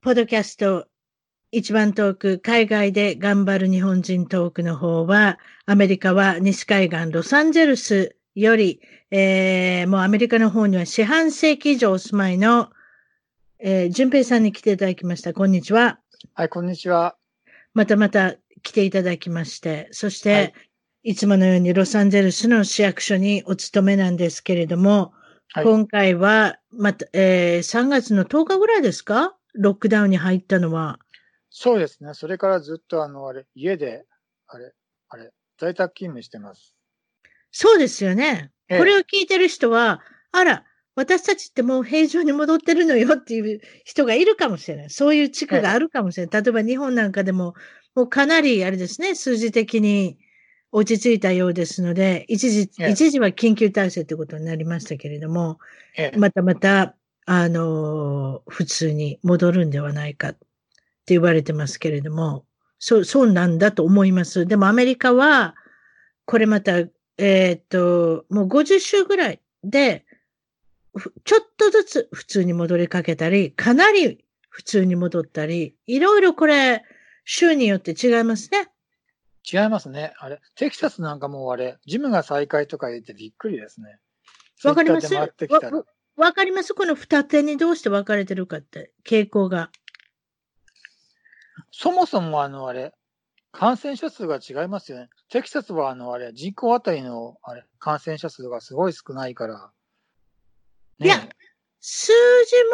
ポッドキャスト一番トーク海外で頑張る日本人トークの方はアメリカは西海岸ロサンゼルスより、えー、もうアメリカの方には四半世紀以上お住まいの、えー、淳平さんに来ていただきました。こんにちは。はい、こんにちは。またまた来ていただきまして、そして、はいいつものようにロサンゼルスの市役所にお勤めなんですけれども、はい、今回は、また、えー、3月の10日ぐらいですか？ロックダウンに入ったのは。そうですね。それからずっとあの、あれ、家で、あれ、あれ、在宅勤務してます。そうですよね。ええ、これを聞いてる人は、あら、私たちってもう平常に戻ってるのよっていう人がいるかもしれない。そういう地区があるかもしれない。え、例えば日本なんかでも、もうかなりあれですね、数字的に落ち着いたようですので、一時、一時は緊急体制ということになりましたけれども、またまた、あの、普通に戻るんではないかって言われてますけれども、そう、そうなんだと思います。でもアメリカは、これまた、えー、っと、もう50週ぐらいで、ちょっとずつ普通に戻りかけたり、かなり普通に戻ったり、いろいろこれ、州によって違いますね。違いますね。あれ、テキサスなんかもうあれ、ジムが再開とか言ってびっくりですね。わかりますわわかります？この二手にどうして分かれてるかって、傾向が。そもそもあのあれ、感染者数が違いますよね。テキサスはあのあれ、人口あたりのあれ、感染者数がすごい少ないから。ね、いや、数字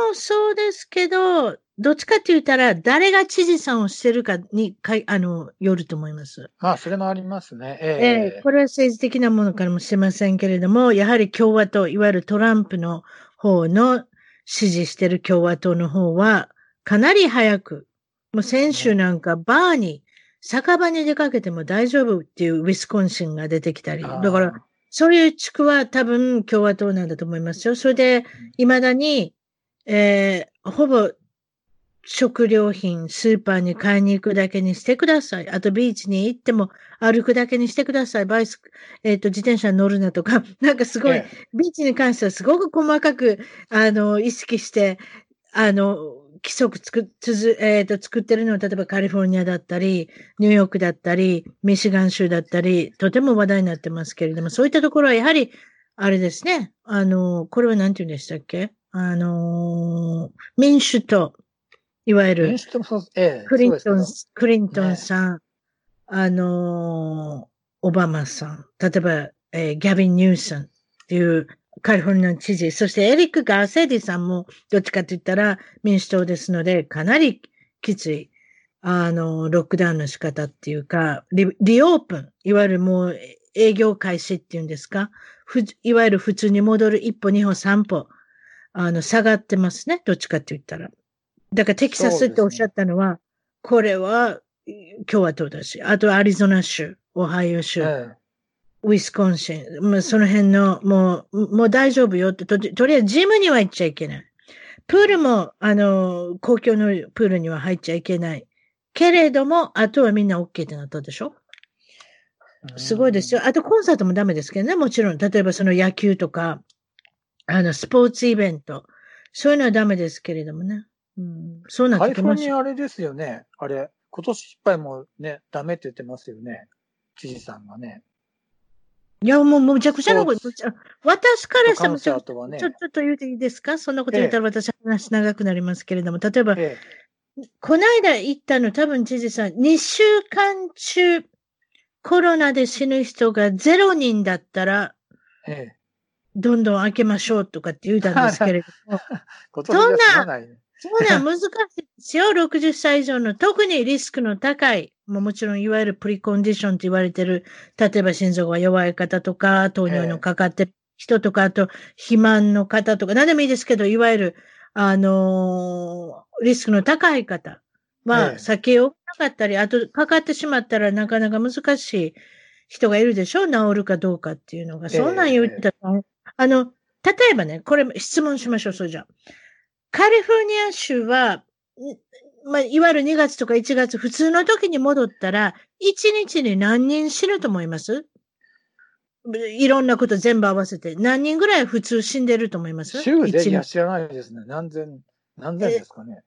もそうですけど、どっちかって言ったら、誰が知事さんをしてるかにかい、あの、よると思います。まあ、それもありますね。えええー、これは政治的なものかもしれませんけれども、やはり共和党、いわゆるトランプの方の支持してる共和党の方は、かなり早く、もう先週なんかバーに、酒場に出かけても大丈夫っていうウィスコンシンが出てきたり、だから、そういう地区は多分共和党なんだと思いますよ。それで、未だに、えー、ほぼ食料品、スーパーに買いに行くだけにしてください。あとビーチに行っても歩くだけにしてください。バイス、えっ、ー、と、自転車に乗るなとか、なんかすごい、ビーチに関してはすごく細かく、あの、意識して、あの、規則作、つづ、えっ、ー、と、作ってるのは、例えばカリフォルニアだったり、ニューヨークだったり、ミシガン州だったり、とても話題になってますけれども、そういったところはやはり、あれですね。あの、これは何て言うんでしたっけ？あの、民主党。いわゆる、クリントン、クリントンさん、ね、あの、オバマさん、例えば、えー、ギャビン・ニューソンっていうカリフォルニアの知事、そしてエリック・ガーセディさんも、どっちかと言ったら民主党ですので、かなりきつい、あの、ロックダウンの仕方っていうか、リリオープン、いわゆるもう営業開始っていうんですか、いわゆる普通に戻る一歩、二歩、三歩、あの、下がってますね、どっちかって言ったら。だからテキサスっておっしゃったのは、ね、これは共和党だし、あとアリゾナ州、オハイオ州、ウィスコンシン、もうその辺の、もう、もう大丈夫よってと、とりあえずジムには行っちゃいけない。プールも、あの、公共のプールには入っちゃいけない。けれども、あとはみんな OK ってなったでしょ？すごいですよ。あとコンサートもダメですけどね、もちろん。例えばその野球とか、あの、スポーツイベント。そういうのはダメですけれどもね。うん、そうなってきました。あれですよね。あれ、今年いっぱいもね、ダメって言ってますよね。知事さんがね。いや、もうむちゃくちゃなこと、私からしてもちょ、ちょ、ちょっと言うていいですか？そんなこと言ったら私話長くなりますけれども、例えば、ええ、この間行ったの多分知事さん、2週間中、コロナで死ぬ人が0人だったら、ええ。どんどん開けましょうとかって言うたんですけれども、今年じゃ済まな。そうなん 難しいですよ。60歳以上の特にリスクの高い、もうもちろんいわゆるプリコンディションと言われてる、例えば心臓が弱い方とか、糖尿のかかってる人とか、あと肥満の方とか、何でもいいですけど、いわゆる、あのーリスクの高い方えはえ避けようがなかったり、あとかかってしまったらなかなか難しい人がいるでしょ治るかどうかっていうのが。ええそんなん言ったら、あの、例えばね、これ質問しましょう、それじゃあ。カリフォルニア州は、んまあ、いわゆる2月とか1月、普通の時に戻ったら、1日に何人死ぬと思います？いろんなこと全部合わせて。何人ぐらい普通死んでると思います？週でいや知らないですね。何千、何千ですかね。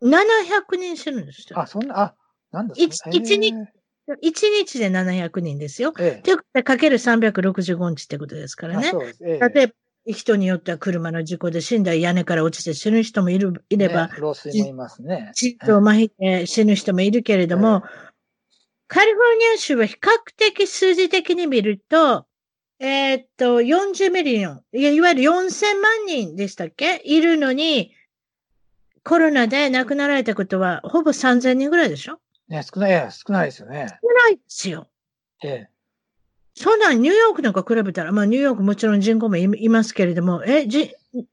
700人死ぬんですよ。あ、そんな、あ、なんだ一そんな一日え1日で700人ですよ。ええということで、かける365日ってことですかえらねあ。そうです。ええ例えば、人によっては車の事故で死んだり屋根から落ちて死ぬ人もいる、いればね、老衰もいますね。心臓麻痺で死ぬ人もいるけれども、カリフォルニア州は比較的数字的に見ると、えーっと、40 million、いやいわゆる4000万人でしたっけ？いるのに、コロナで亡くなられたことは、ほぼ3000人ぐらいでしょ？ね、少ない、ええ少ないですよね。少ないですよ。ええ。そんなんニューヨークなんか比べたら、まあニューヨークもちろん人口もいいますけれども、え、じ、ニ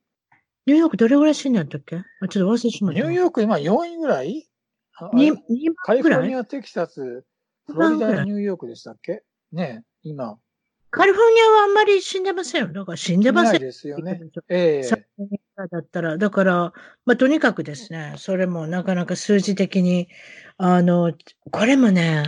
ューヨークどれぐらい死んだんだっけ？あちょっと忘れてしまった。ニューヨーク今4位ぐらい？ああにれ2カリフォルニア、テキサス、フロリダ、ニューヨークでしたっけ？ね今。カリフォルニアはあんまり死んでませんよ。だから死んでませんない。ですよね。ええ3年だったら、だから、まあ、とにかくですね、それもなかなか数字的に、あの、これもね、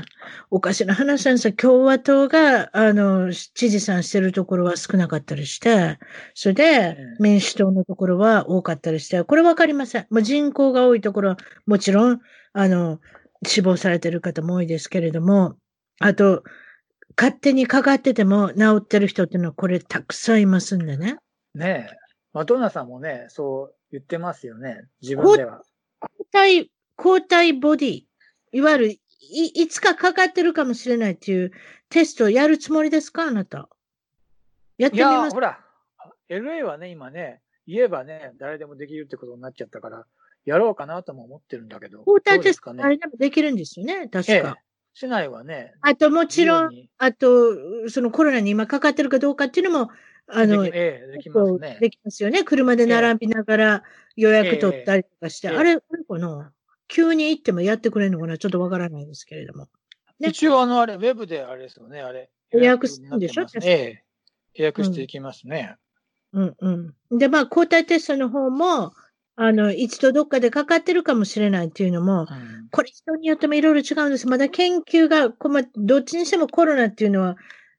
おかしな話なんですよ。共和党が、あの、知事さんしてるところは少なかったりして、それでええ民主党のところは多かったりして、これわかりません。もう人口が多いところは、もちろん、あの、死亡されてる方も多いですけれども、あと、勝手にかかってても治ってる人っていうのはこれたくさんいますんでね。ねえ。マドンナさんもね、そう言ってますよね。自分では。抗体、抗体ボディ、いわゆるい、いつかかかってるかもしれないっていうテストをやるつもりですか？あなた。やってみます？ほら、LA はね、今ね、言えばね、誰でもできるってことになっちゃったから、やろうかなとも思ってるんだけど。抗体どうですかね？テスト誰でもできるんですよね確ええか。。市内はね、あともちろん、あと、そのコロナに今かかってるかどうかっていうのも、あの、できええ、できますね。できますよね。車で並びながら予約取ったりとかして。ええあれ、あれかな？急に行ってもやってくれるのかな？ちょっとわからないですけれども。ね一応、あの、あれ、ウェブであれですよね、あれ。予約するんでしょ？ええ。予約していきますね。うんうん。で、まあ、抗体テストの方も、あの、一度どっかでかかってるかもしれないっていうのも、うんこれ人によってもいろいろ違うんです。まだ研究が、こまどっちにしてもコロナっていうのは、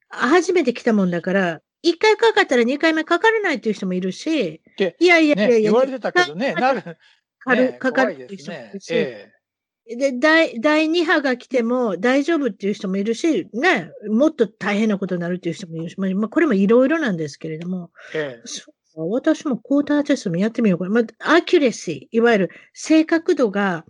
初めて来たもんだから、一回かかったら二回目かからないっていう人もいるし、でいやいやいやね、いや、言われてたけどね、なる。かる、ねかかる人もいねる。し、えで、第、第2波が来ても大丈夫っていう人もいるし、ね、もっと大変なことになるっていう人もいるし、まあ、まあこれもいろいろなんですけれども、え私もクォーターテストもやってみようかな。まあ、アキュレシー、いわゆる正確度が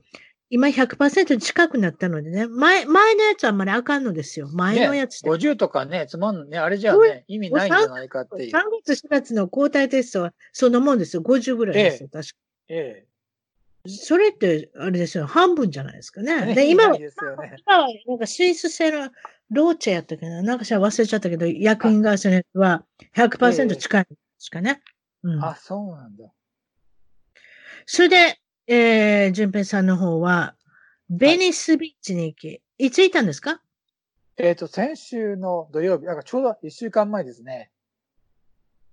今100%近くなったのでね、前、前のやつはあんまりあかんのですよ。前のやつって。50とかね、つまんね、あれじゃね、意味ないんじゃないかっていう3。月、4月の抗体テストはそんなもんですよ。50ぐらいですよ。確かえそれって、あれですよ。半分じゃないですかえ。ね。ね で、今はね。今はなんかスイス製のローチェやったっけな。なんか忘れちゃったけど、薬品会社のやつは100%近いですかね。うん。あ、そうなんだ。それで、えー、淳平さんの方は、ベニスビーチに行き、いつ行ったんですか？えっ、と、先週の土曜日、なんかちょうど1週間前ですね。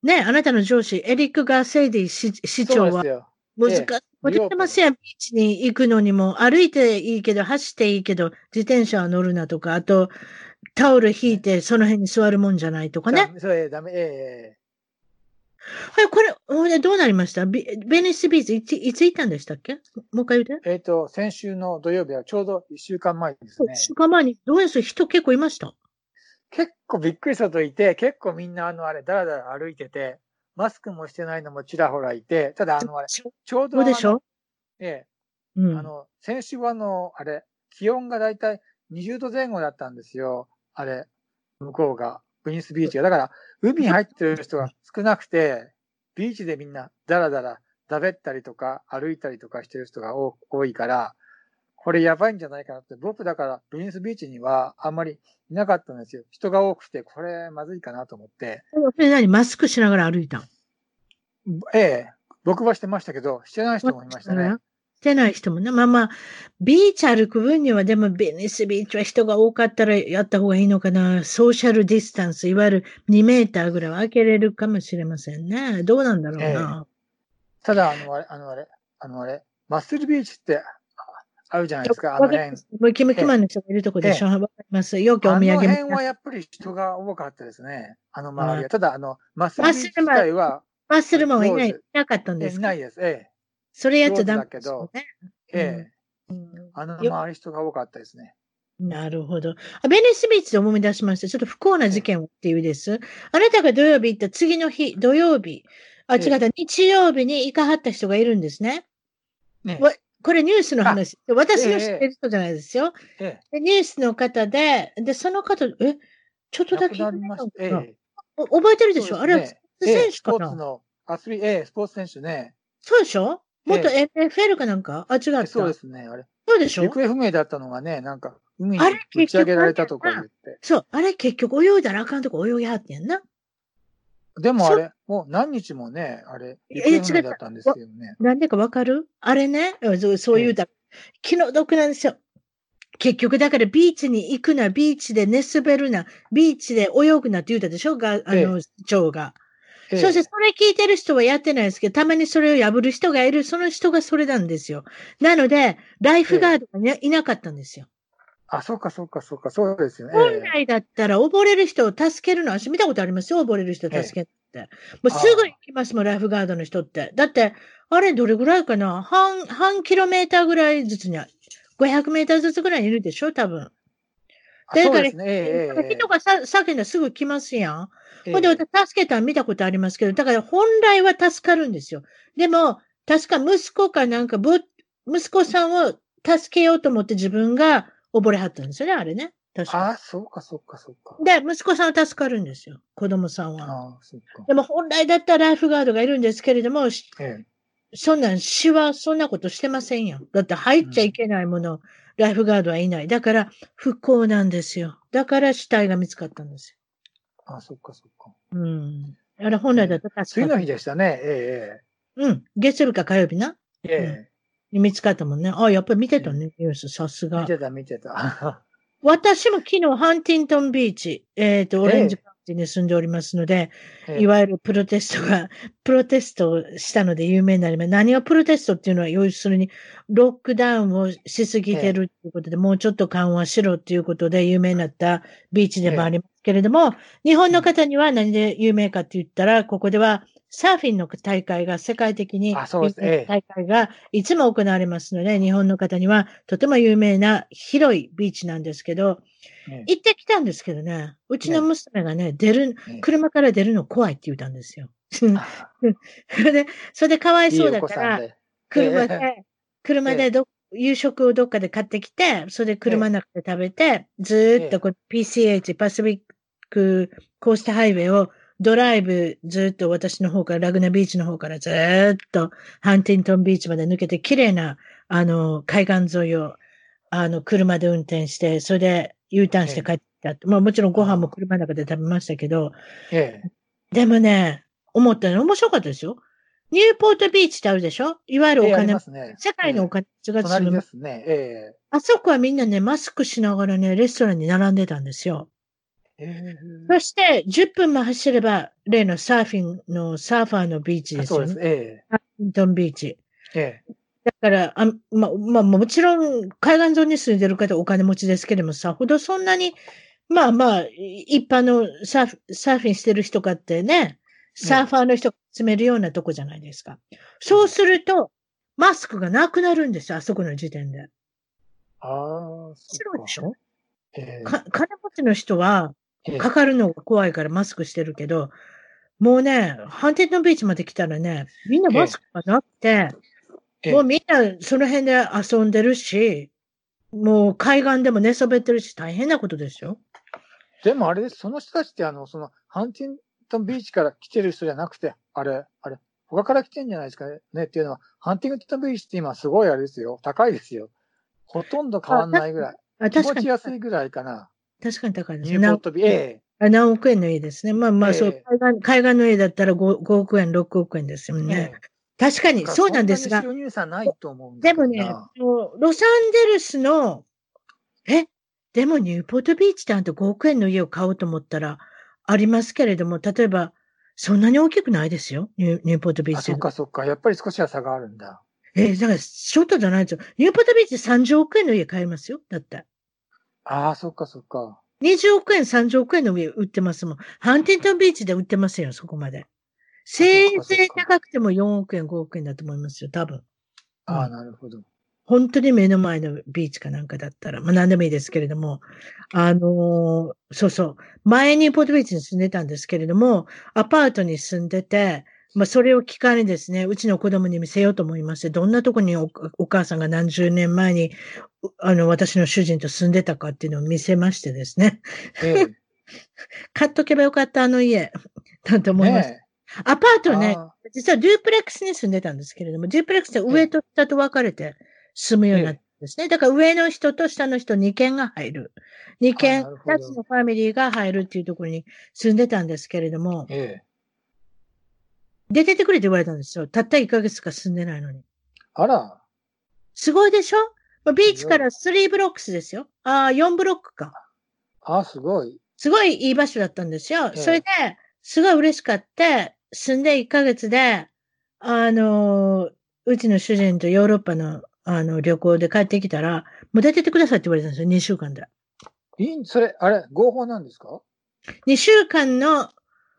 ね、あなたの上司、エリック・ガーセイディ市市長は。難しい。ええも言ってますやん、ビーチに行くのにも、歩いていいけど、走っていいけど、自転車は乗るなとか、あと、タオル引いて、その辺に座るもんじゃないとかね。ダメそれダメ、えはい、これ、ほどうなりました？ビベニスビーチ、いついつ行ったんでしたっけ？もう一回言うて。ええっ、と、先週の土曜日はちょうど1週間前ですね1。週間前に、どうです人結構いました？結構びっくりしたといて、結構みんなあのあれ、だらだら歩いてて、マスクもしてないのもちらほらいて、ただあのあれ、ちょうどでしょ？ええ、うん。あの、先週はあの、あれ、気温がだいたい20度前後だったんですよ。あれ、向こうが、ブニスビーチが。だから、海に入ってる人が少なくて、ビーチでみんなダラダラ、だべったりとか、歩いたりとかしてる人が多多いから、これやばいんじゃないかなって、僕だから、ブニスビーチにはあんまりいなかったんですよ。人が多くて、これまずいかなと思って。それ何マスクしながら歩いたん？ええ、僕はしてましたけど、してない人もいましたね。してない人もね。まあまあ、ビーチ歩く分には、でもベニスビーチは人が多かったらやった方がいいのかな。ソーシャルディスタンス、いわゆる2メーターぐらいは開けれるかもしれませんね。どうなんだろうな。ただ、あの、あれ、あの、あれ、あの、あれ、マッスルビーチってああるじゃないですか。あの辺ムキムキマンの人がいるとこでしょ。わかります。よくおあの土産辺はも。やっぱり人が多かったですね。あの周りうは。ただ、あの、マッスルビーチ自体は、マッスルマンはいない、いなかったんですか？えいないです。えそれやっちゃダメですよね。え、えあのよ周り人が多かったですね。なるほど。あベニスビーチで思い出しました。ちょっと不幸な事件をっていうです。あなたが土曜日行った次の日、土曜日、あ、ええ違った、日曜日に行かはった人がいるんですね。ねわこれニュースの話。私の知ってる人じゃないですよ。えでニュースの方で、で、その方、え、ちょっえ。とだけ。ええ。お覚えてるでしょ？あれはスポーツええ選手スポかなーツの、アスリええ、スポーツ選手ね。そうでしょ？元え NFL かなんか？あ、違った。そうですね。あれ。そうでしょ？行方不明だったのがね、なんか、海に打ち上げられたとか言って。そう。あれ結局泳いだらあかんとこ泳ぎはってんな。でもあれ、もう何日もね、あれ、え行方不明だったんですけどね。なんでかわかる？あれね、そうそういうだ、気の毒なんですよ。結局、だからビーチに行くな、ビーチで寝滑るな、ビーチで泳ぐなって言うたでしょ？が、あの、市長が。ええそして、それ聞いてる人はやってないですけど、たまにそれを破る人がいる、その人がそれなんですよ。なので、ライフガードがねいなかったんですよ。あ、そうか、そうか、そうか、そうですよね。本来だったら、溺れる人を助けるのは、私見たことありますよ、溺れる人を助けるって。もうすぐ行きますもん、ライフガードの人って。だって、あれどれぐらいかな？半、半キロメーターぐらいずつに、500メーターずつぐらいいるでしょ、多分。あそうですね。人がさ叫んだらすぐ来ますやん。ええほんで、私助けたの見たことありますけど、だから本来は助かるんですよ。でも、確か息子かなんか、ぼ息子さんを助けようと思って自分が溺れはったんですよね、あれね。確か。あ、そうか、そうか、そうか。で、息子さんは助かるんですよ。子供さんは。あそうか。でも本来だったらライフガードがいるんですけれども、しええそんなん、死はそんなことしてませんよ。だって入っちゃいけないもの、ライフガードはいない。だから不幸なんですよ。だから死体が見つかったんですあ、そうか、そうか。よ。うん。あれ本来だったら助次のかる。日でしたね。えうん。月曜日か火曜日な。えええに見つかったもんね。あ、やっぱり見てたね、ニュース、さすが。見てた、見てた。私も昨日、ハンティントンビーチ、えっ、と、オレンジカウンティに住んでおりますので、ええいわゆるプロテストが、プロテストをしたので有名になります。何がプロテストっていうのは、要するに、ロックダウンをしすぎてるということで、もうちょっと緩和しろっていうことで有名になったビーチでもありますけれども、日本の方には何で有名かって言ったら、ここではサーフィンの大会が世界的にあそうです。有名なええ。大会がいつも行われますので、日本の方にはとても有名な広いビーチなんですけど、え行ってきたんですけどね、うちの娘がね、出る、え車から出るの怖いって言ったんですよ。あ。それで、それでかわいそうだから、で。車でえ、車でど、夕食をどっかで買ってきて、それで車の中で食べて、ずーっとこう PCH、パシフィックコーストハイウェイをドライブずーっと私の方から、ラグナビーチの方からずーっとハンティントンビーチまで抜けて、綺麗な、あの、海岸沿いを、あの、車で運転して、それで U ターンして帰ってきたって。まあもちろんご飯も車の中で食べましたけど、ええでもね、思ったの面白かったですよ。ニューポートビーチってあるでしょ？いわゆるお金、ね。世界のお金が住む隣ですね。えあそこはみんなね、マスクしながらね、レストランに並んでたんですよ。ええそして、10分も走れば、例のサーフィンのサーファーのビーチえそうです。ですよね。えハントンビーチ。ええだから、あま、まあ、もちろん、海岸沿いに住んでる方お金持ちですけれども、さほどそんなに、まあまあ、い一般のサーフサーフィンしてる人かってね、サーファーの人が住めるようなとこじゃないですか。そうすると、マスクがなくなるんですよ、あそこの時点で。ああ、そそうでしょ？ええか金持ちの人は、ええかかるのが怖いからマスクしてるけど、もうね、ハンティントンビーチまで来たらね、みんなマスクがなくて、ええもうみんなその辺で遊んでるし、もう海岸でも寝そべってるし、大変なことですよ。でもあれです、その人たちってあの、その、ハンティントンビーチから来てる人じゃなくて、あれ、あれ、他から来てんじゃないですかねっていうのは、ハンティントンビーチって今すごいあれですよ。高いですよ。ほとんど変わんないぐらい。あ、気。持ち安いぐらいかな。確かに高いですニューポットビー、ええあ何億円の家ですね。まあまあ、ええそう、海岸、海岸の家だったら 5, 5億円、6億円ですよね。ええ確かに、そうなんですが、そんなに収入差ないと思うんだけどなでもね、ロサンゼルスの、え、でもニューポートビーチってあんた5億円の家を買おうと思ったら、ありますけれども、例えば、そんなに大きくないですよ。ニューニューポートビーあ、チそっ。かそっか。やっぱり少しは差があるんだ。え、だから、ショートじゃないですよ。ニューポートビーチ30億円の家買えますよ。だって。ああ、そっかそっか。20億円、30億円の家売ってますもん。ハンティントンビーチで売ってませんよ、そこまで。せいぜい高くても4億円、5億円だと思いますよ、多分。ああ、うんなるほど。本当に目の前のビーチかなんかだったら、まあ何でもいいですけれども、あのーそうそう、前にポートビーチに住んでたんですけれども、アパートに住んでて、まあそれを機会にですね、うちの子供に見せようと思いまして、どんなとこにおお母さんが何十年前に、うあの、私の主人と住んでたかっていうのを見せましてですね、ええ。買っとけばよかった、あの家、なんて思いました。ねアパーえトね、あ実はデュープレックスに住んでたんですけれども、デュープレックスって上と下と分かれて住むようになったんですね。だから上の人と下の人2軒が入る。2軒、あなるほど2つのファミリーが入るっていうところに住んでたんですけれどもー、ええ。出てってくれって言われたんですよ。たった1ヶ月しか住んでないのに。あら。すごいでしょ？まあビーチから3ブロックスですよ。ああ、4ブロックか。ああ、すごい。すごいいい場所だったんですよ。ええそれで、すごい嬉しかって、住んで1ヶ月で、あの、うちの主人とヨーロッパの、あの、旅行で帰ってきたら、もう出てってくださいって言われたんですよ、2週間で。いい、それ、あれ、合法なんですか？2週間の、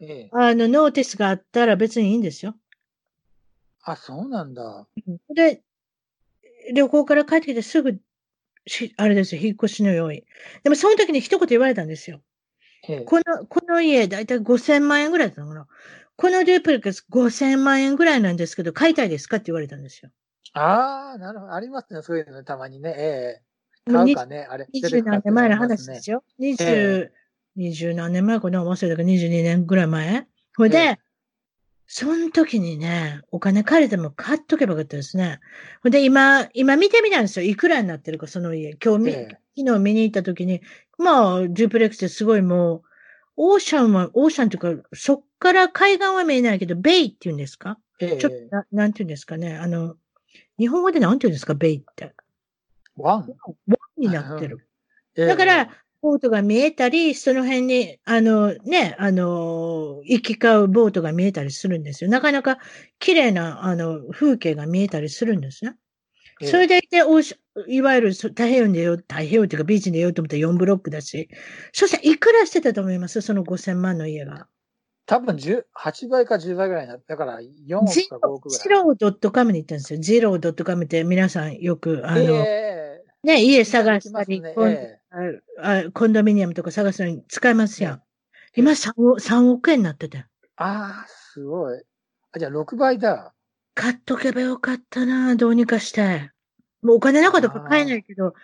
ええ。あの、ノーティスがあったら別にいいんですよ。あ、そうなんだ。で、旅行から帰ってきてすぐ、しあれですよ、引っ越しの用意。でもその時に一言言われたんですよ。ええ。この、この家、だいたい5000万円ぐらいだったのかな。このデュープレックス5000万円ぐらいなんですけど、買いたいですかって言われたんですよ。ああ、なるほど。ありますね。そういうのね、たまにね。ええ。もうに買うかね、あれ。二十何年前の話ですよ。よ。二十え、二十何年前かな？忘れたけど、二十二年ぐらい前？ほいで、ええその時にね、お金借りても買っとけばよかったですね。ほんで、今、今見てみたんですよ。いくらになってるか、その家。今日見、ええ昨日見に行った時に、まあ、 duplex ですごいもう、 ocean は、 ocean というか、そっから海岸は見えないけど、 bay って言うんですか？ええちょっとな、なんて言うんですかね。あの、日本語でなんて言うんですか、 bay って。湾？湾になってる。ええだから、ボートが見えたり、その辺に、あの、ね、あの、行き交うボートが見えたりするんですよ。なかなか綺麗な、あの、風景が見えたりするんですね。ええそれでいて、おしいわゆるそ太平洋に出よう、太平洋っていうかビーチに出ようと思ったら4ブロックだし、そしていくらしてたと思います？その5000万の家が。多分10、8倍か10倍ぐらいになった。だから4億ジか5億ぐらい。ジロー .com に行ったんですよ。ジロー .com って皆さんよく、あの、えね、家え探したり、あコンドミニアムとか探すのに使えますやん。え今 3, 億3億円になってて。ああ、すごい。あ、じゃあ6倍だ。買っとけばよかったな、どうにかして。もうお金なかったから買えないけど、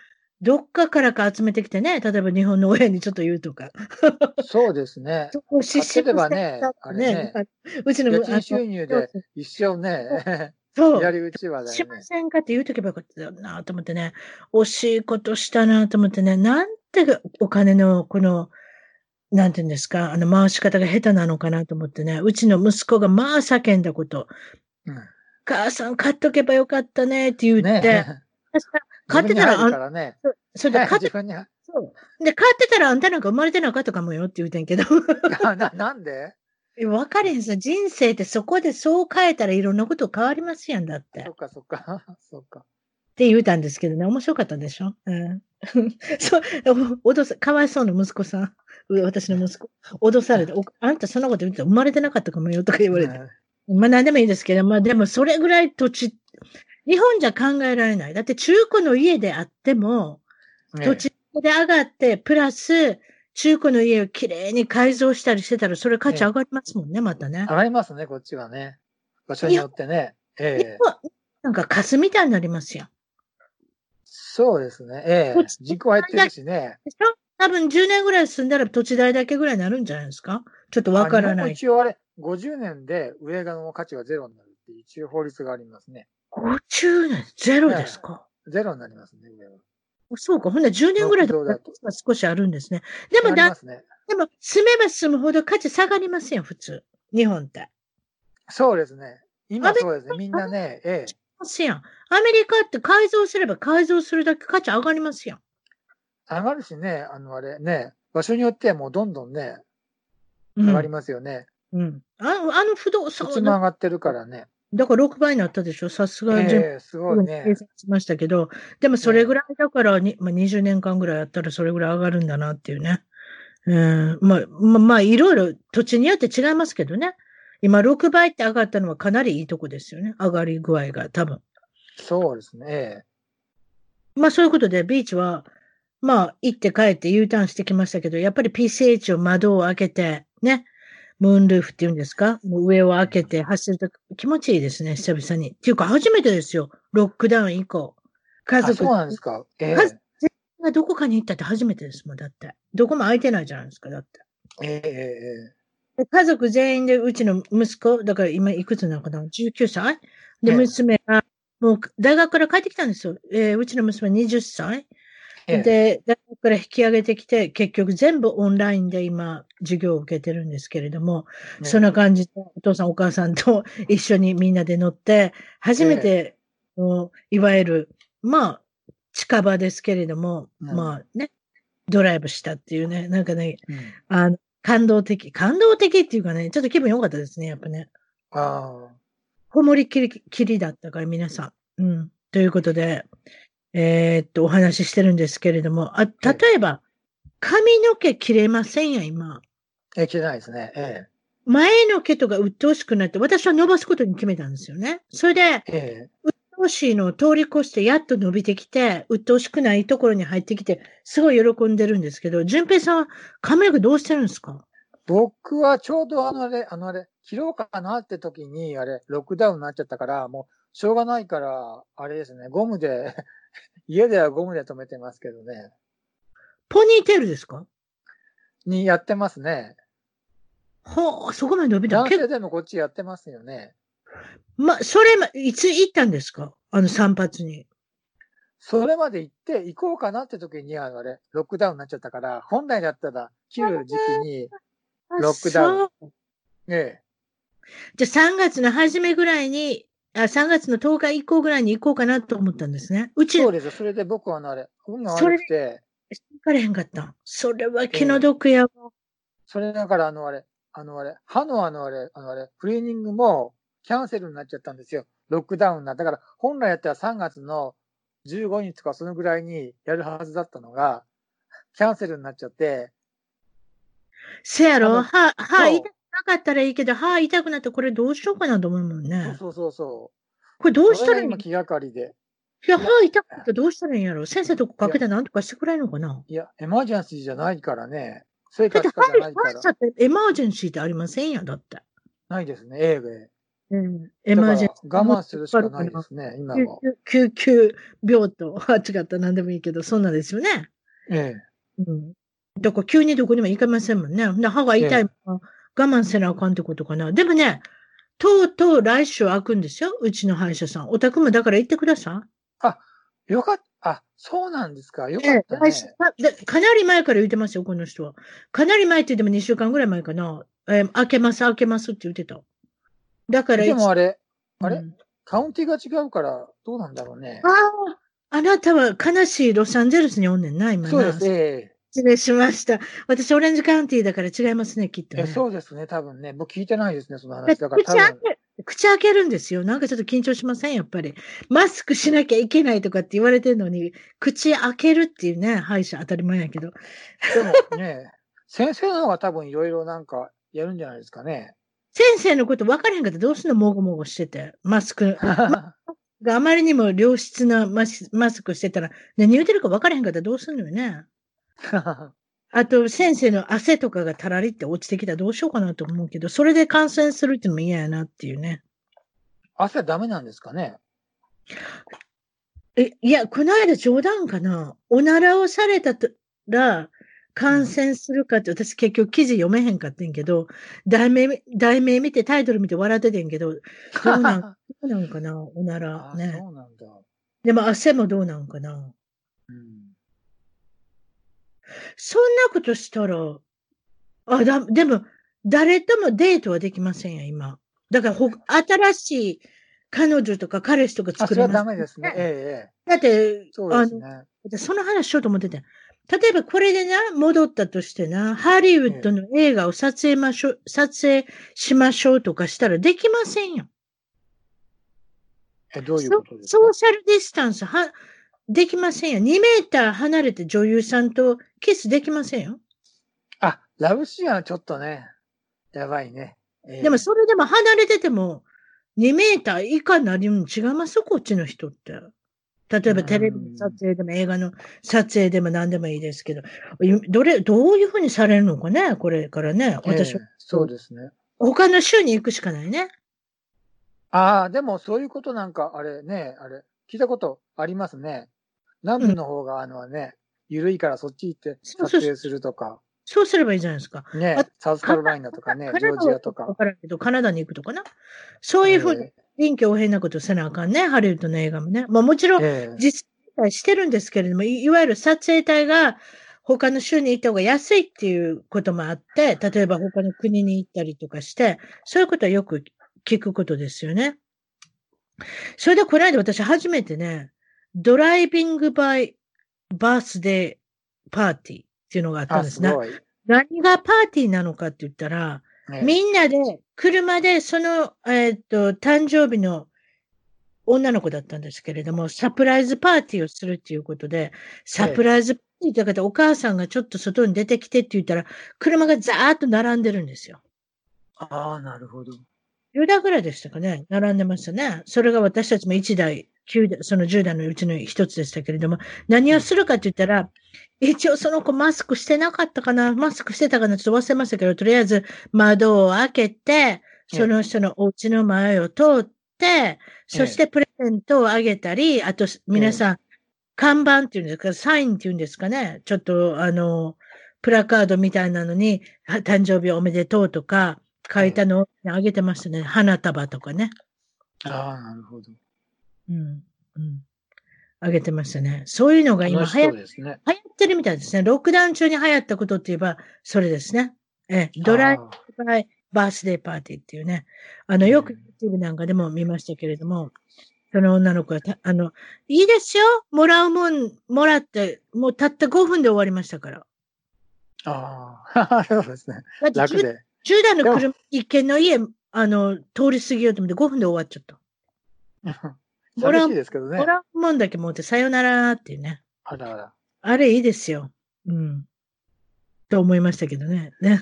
どっかからか集めてきてね、例えば日本の親にちょっと言うとか。そうですね。そこを失買ってれば神ねあれね うちの収入で一生ね、そう。やりうちわだしまよね。せんかって言うとけばよかったよなと思ってね。惜しいことしたなと思ってね。なんてお金のこの、なんて言うんですか、あの回し方が下手なのかなと思ってね。うちの息子がまあ叫んだこと。うん母さん買っとけばよかったねって言って。ね買ってたら、らね。それで 買ってそう。で、買ってたらあんたなんか生まれてなかったかもよって言うてんけど。あな、なんで？分かれへんさ。人生ってそこでそう変えたらいろんなこと変わりますやんだって。そっかそっか。そっか。って言うたんですけどね、面白かったでしょ？うん。そう、脅さ、かわいそうな息子さん。う私の息子。脅されて、おあんたそんなこと言って生まれてなかったかもよとか言われて。ねまあ何でもいいですけど、まあでもそれぐらい土地、日本じゃ考えられない。だって中古の家であっても、土地で上がって、プラス、中古の家をきれいに改造したりしてたら、それ価値上がりますもんね、またね。上がりますね、こっちはね。場所によってね。ええ日本なんかカスみたいになりますよ。そうですね。ええこっち人口減ってるしね。でしょ？多分10年ぐらい住んだら土地代だけぐらいになるんじゃないですか？ちょっとわからない。一応あれ、50年で上側の価値がゼロになるっていう一応法律がありますね。50年？ゼロですか、ゼロになりますね、上は。そうか。ほんなら10年ぐらいだったら少しあるんですね。でもだ、ね、でも住めば住むほど価値下がりますよ、普通。日本って。そうですね。今そうですね。みんなね、ええ。ますやん。アメリカって改造すれば改造するだけ価値上がりますやん。上がるしね、あのあれね、場所によってはもうどんどんね、上がりますよね。うん。うん、あの、あの不動産。いつも上がってるからね。だから6倍になったでしょ？さすがに。えー、すごいね。計算しましたけど、でもそれぐらいだからに、まあ、20年間ぐらいやったらそれぐらい上がるんだなっていうね。うん、まあ、まあ、まあ、いろいろ土地によって違いますけどね。今6倍って上がったのはかなりいいとこですよね。上がり具合が多分。そうですね。まあそういうことで、ビーチは、まあ行って帰って U ターンしてきましたけど、やっぱり PCH を窓を開けて、ね、ムーンルーフっていうんですか？上を開けて走ると気持ちいいですね、久々に。っていうか初めてですよ、ロックダウン以降。家族。そうなんですか？ええー。どこかに行ったって初めてですもん、だって。どこも空いてないじゃないですか、だって。ええー、家族全員で、うちの息子、だから今いくつなのかな ?19 歳で、娘が、もう大学から帰ってきたんですよ。えー、うちの娘20歳。で、大学から引き上げてきて、結局全部オンラインで今、授業を受けてるんですけれども、ね、そんな感じで、お父さんお母さんと 一緒にみんなで乗って、初めて、いわゆる、まあ、近場ですけれども、まあね、ドライブしたっていうね、なんかね、うん、あの、感動的、感動的っていうかね、ちょっと気分良かったですね、やっぱね。ああ。こもりきり、きりだったから、皆さん。うん。ということで、えー、っと、お話ししてるんですけれども、あ、例えば、髪の毛切れませんや、今。え、切れないですね。ええ。前の毛とか鬱陶しくなって、私は伸ばすことに決めたんですよね。それで、ええ、鬱陶しいのを通り越してやっと伸びてきて、鬱陶しくないところに入ってきて、すごい喜んでるんですけど、淳平さんは髪の毛どうしてるんですか？僕はちょうどあのあれ、あのあれ、切ろうかなって時に、あれ、ロックダウンになっちゃったから、もう、しょうがないから、あれですね、ゴムで 家ではゴムで止めてますけどね。ポニーテールですか？にやってますね。ほう、そこまで伸びた男性でもこっちやってますよね。ま、それま、いつ行ったんですか？あの散髪に。それまで行って、行こうかなって時に、あの、あれ、ロックダウンになっちゃったから、本来だったら、切る時期に、ロックダウン。ええ。じゃあ3月の初めぐらいにあ、3月の10日以降ぐらいに行こうかなと思ったんですね。うち。そうです。それで僕はあれ、運が悪くて。行かれへんかった。それは気の毒やわ、えー、それだからあのあれ、あのあれ、歯のあのあれ、あのあれ、クリーニングもキャンセルになっちゃったんですよ。ロックダウンな。だから本来やったら3月の15日とかそのぐらいにやるはずだったのが、キャンセルになっちゃって。せやろ歯、歯痛なかったらいいけど、歯痛くなってこれどうしようかなと思うもんね。そうそうそう。これどうしたらいいの？気がかりで。いや、歯痛くなってどうしたらいいんやろ？先生とこかけてなんとかしてくれるのかな？いや、エマージェンシーじゃないからね。生活かじゃないから。歯ってエマージェンシーってありませんやだって。ないですね、英語で。うん。エマージェンシー。我慢するしかないですね、今は。救急病棟。あ、違った、なんでもいいけど、そんなですよね。ええ。うん。だから急にどこにも行けませんもんね。歯が痛いもん。ええ我慢せなあかんってことかな。でもね、とうとう来週開くんですよ。うちの歯医者さん。お宅もだから行ってください。あ、よかった。あ、そうなんですか。よかった、ね、えー、かなり前から言ってますよ、この人は。かなり前って言っても2週間ぐらい前かな。えー、開けます、開けますって言ってた。だから。でもあれ、あれ、うん、カウンティが違うから、どうなんだろうね。ああ、あなたは悲しいロサンゼルスにおんねんな、今な。そうです。えー失礼しました。私、オレンジカウンティーだから違いますね、きっと、ね、そうですね、多分ね。僕聞いてないですね、その話。だから口開け、口開けるんですよ。なんかちょっと緊張しません、やっぱり。マスクしなきゃいけないとかって言われてるのに、口開けるっていうね、歯医者当たり前やけど。でもね、先生の方が多分いろいろなんかやるんじゃないですかね。先生のこと分からへんかったらどうすんのもごもごしてて。マスク。あまりにも良質なマスクしてたら、何言うてるか分からへんかったらどうすんのよね。あと、先生の汗とかがたらりって落ちてきたらどうしようかなと思うけど、それで感染するっていうのも嫌やなっていうね。汗ダメなんですかね？え、いや、この間冗談かな。おならをされたら、感染するかって、私結局記事読めへんかってんけど、題名、題名見てタイトル見て笑っててんけど、どうなん、どうなんかな、おならあ、ね。そうなんだ。でも汗もどうなんかな。うん。そんなことしたら、あ、だ、でも、誰ともデートはできませんや、今。だからほ、新しい彼女とか彼氏とかあ、それは作れます。ダメですね。ええ、ええ。だって、そうですね。でその話しようと思ってて。例えばこれでな、戻ったとしてな、ハリウッドの映画を撮影ましょう、撮影しましょうとかしたらできませんよ。え、どういうソことですか？ソーシャルディスタンスは、できませんよ。2メーター離れて女優さんとキスできませんよ。あ、ラブシーンはちょっとね、やばいね。ええでもそれでも離れてても、2メーター以下になるの違います？こっちの人って。例えばテレビの撮影でも映画の撮影でも何でもいいですけど、いどれ、どういうふうにされるのかね？これからね。私ええ、そうですね。他の州に行くしかないね。ああ、でもそういうことなんか、あれね、あれ、聞いたことありますね。南部の方が、あのね、緩いからそっち行って撮影するとか、そうすればいいじゃないですか。ねあ、サウスカロライナとかね、ジョージアとか。わからんけど、カナダに行くとかな。そういうふうにえ臨機応変なことせなあかんね。ハリウッドの映画もね。まあもちろん、ええ実際してるんですけれども、いいわゆる撮影隊が他の州に行った方が安いっていうこともあって、例えば他の国に行ったりとかして、そういうことはよく聞くことですよね。それでこの間私初めてね、ドライビングバイバースデーパーティーっていうのがあったんあ、ですね。何がパーティーなのかって言ったら、ねみんなで、車で、その、えーっと、誕生日の女の子だったんですけれども、サプライズパーティーをするっていうことで、サプライズパーティーだからお母さんがちょっと外に出てきてって言ったら、車がザーッと並んでるんですよ。ああ、なるほど。10台ぐらいでしたかね？並んでましたね。それが私たちも1台、9台、その10台のうちの1つでしたけれども、何をするかって言ったら、一応その子マスクしてなかったかなマスクしてたかなちょっと忘れましたけど、とりあえず窓を開けて、その人のお家の前を通って、そしてプレゼントをあげたり、あと皆さん、看板っていうんですか、サインっていうんですかね、ちょっとあの、プラカードみたいなのに、は誕生日おめでとうとか、書いたのをあげてましたね。花束とかね。ああ、なるほど。うん。うん。あげてましたね。そういうのが今流行ね。流行ってるみたいですね。ロックダウン中に流行ったことって言えば、それですね。ええ、ドライバイバースデーパーティーっていうね。あの、よく YouTube なんかでも見ましたけれども、その女の子はた、あの、いいですよ。もらうもん、もらって、もうたった5分で終わりましたから。あああ、そうですね。だって10楽で。10台の車、一軒の家、あの、通り過ぎようと思って5分で終わっちゃった。もらう寂しいですけどねも。らうもんだけ持ってさよならっていうね。あらあら。あれいいですよ。うん。と思いましたけどね。ね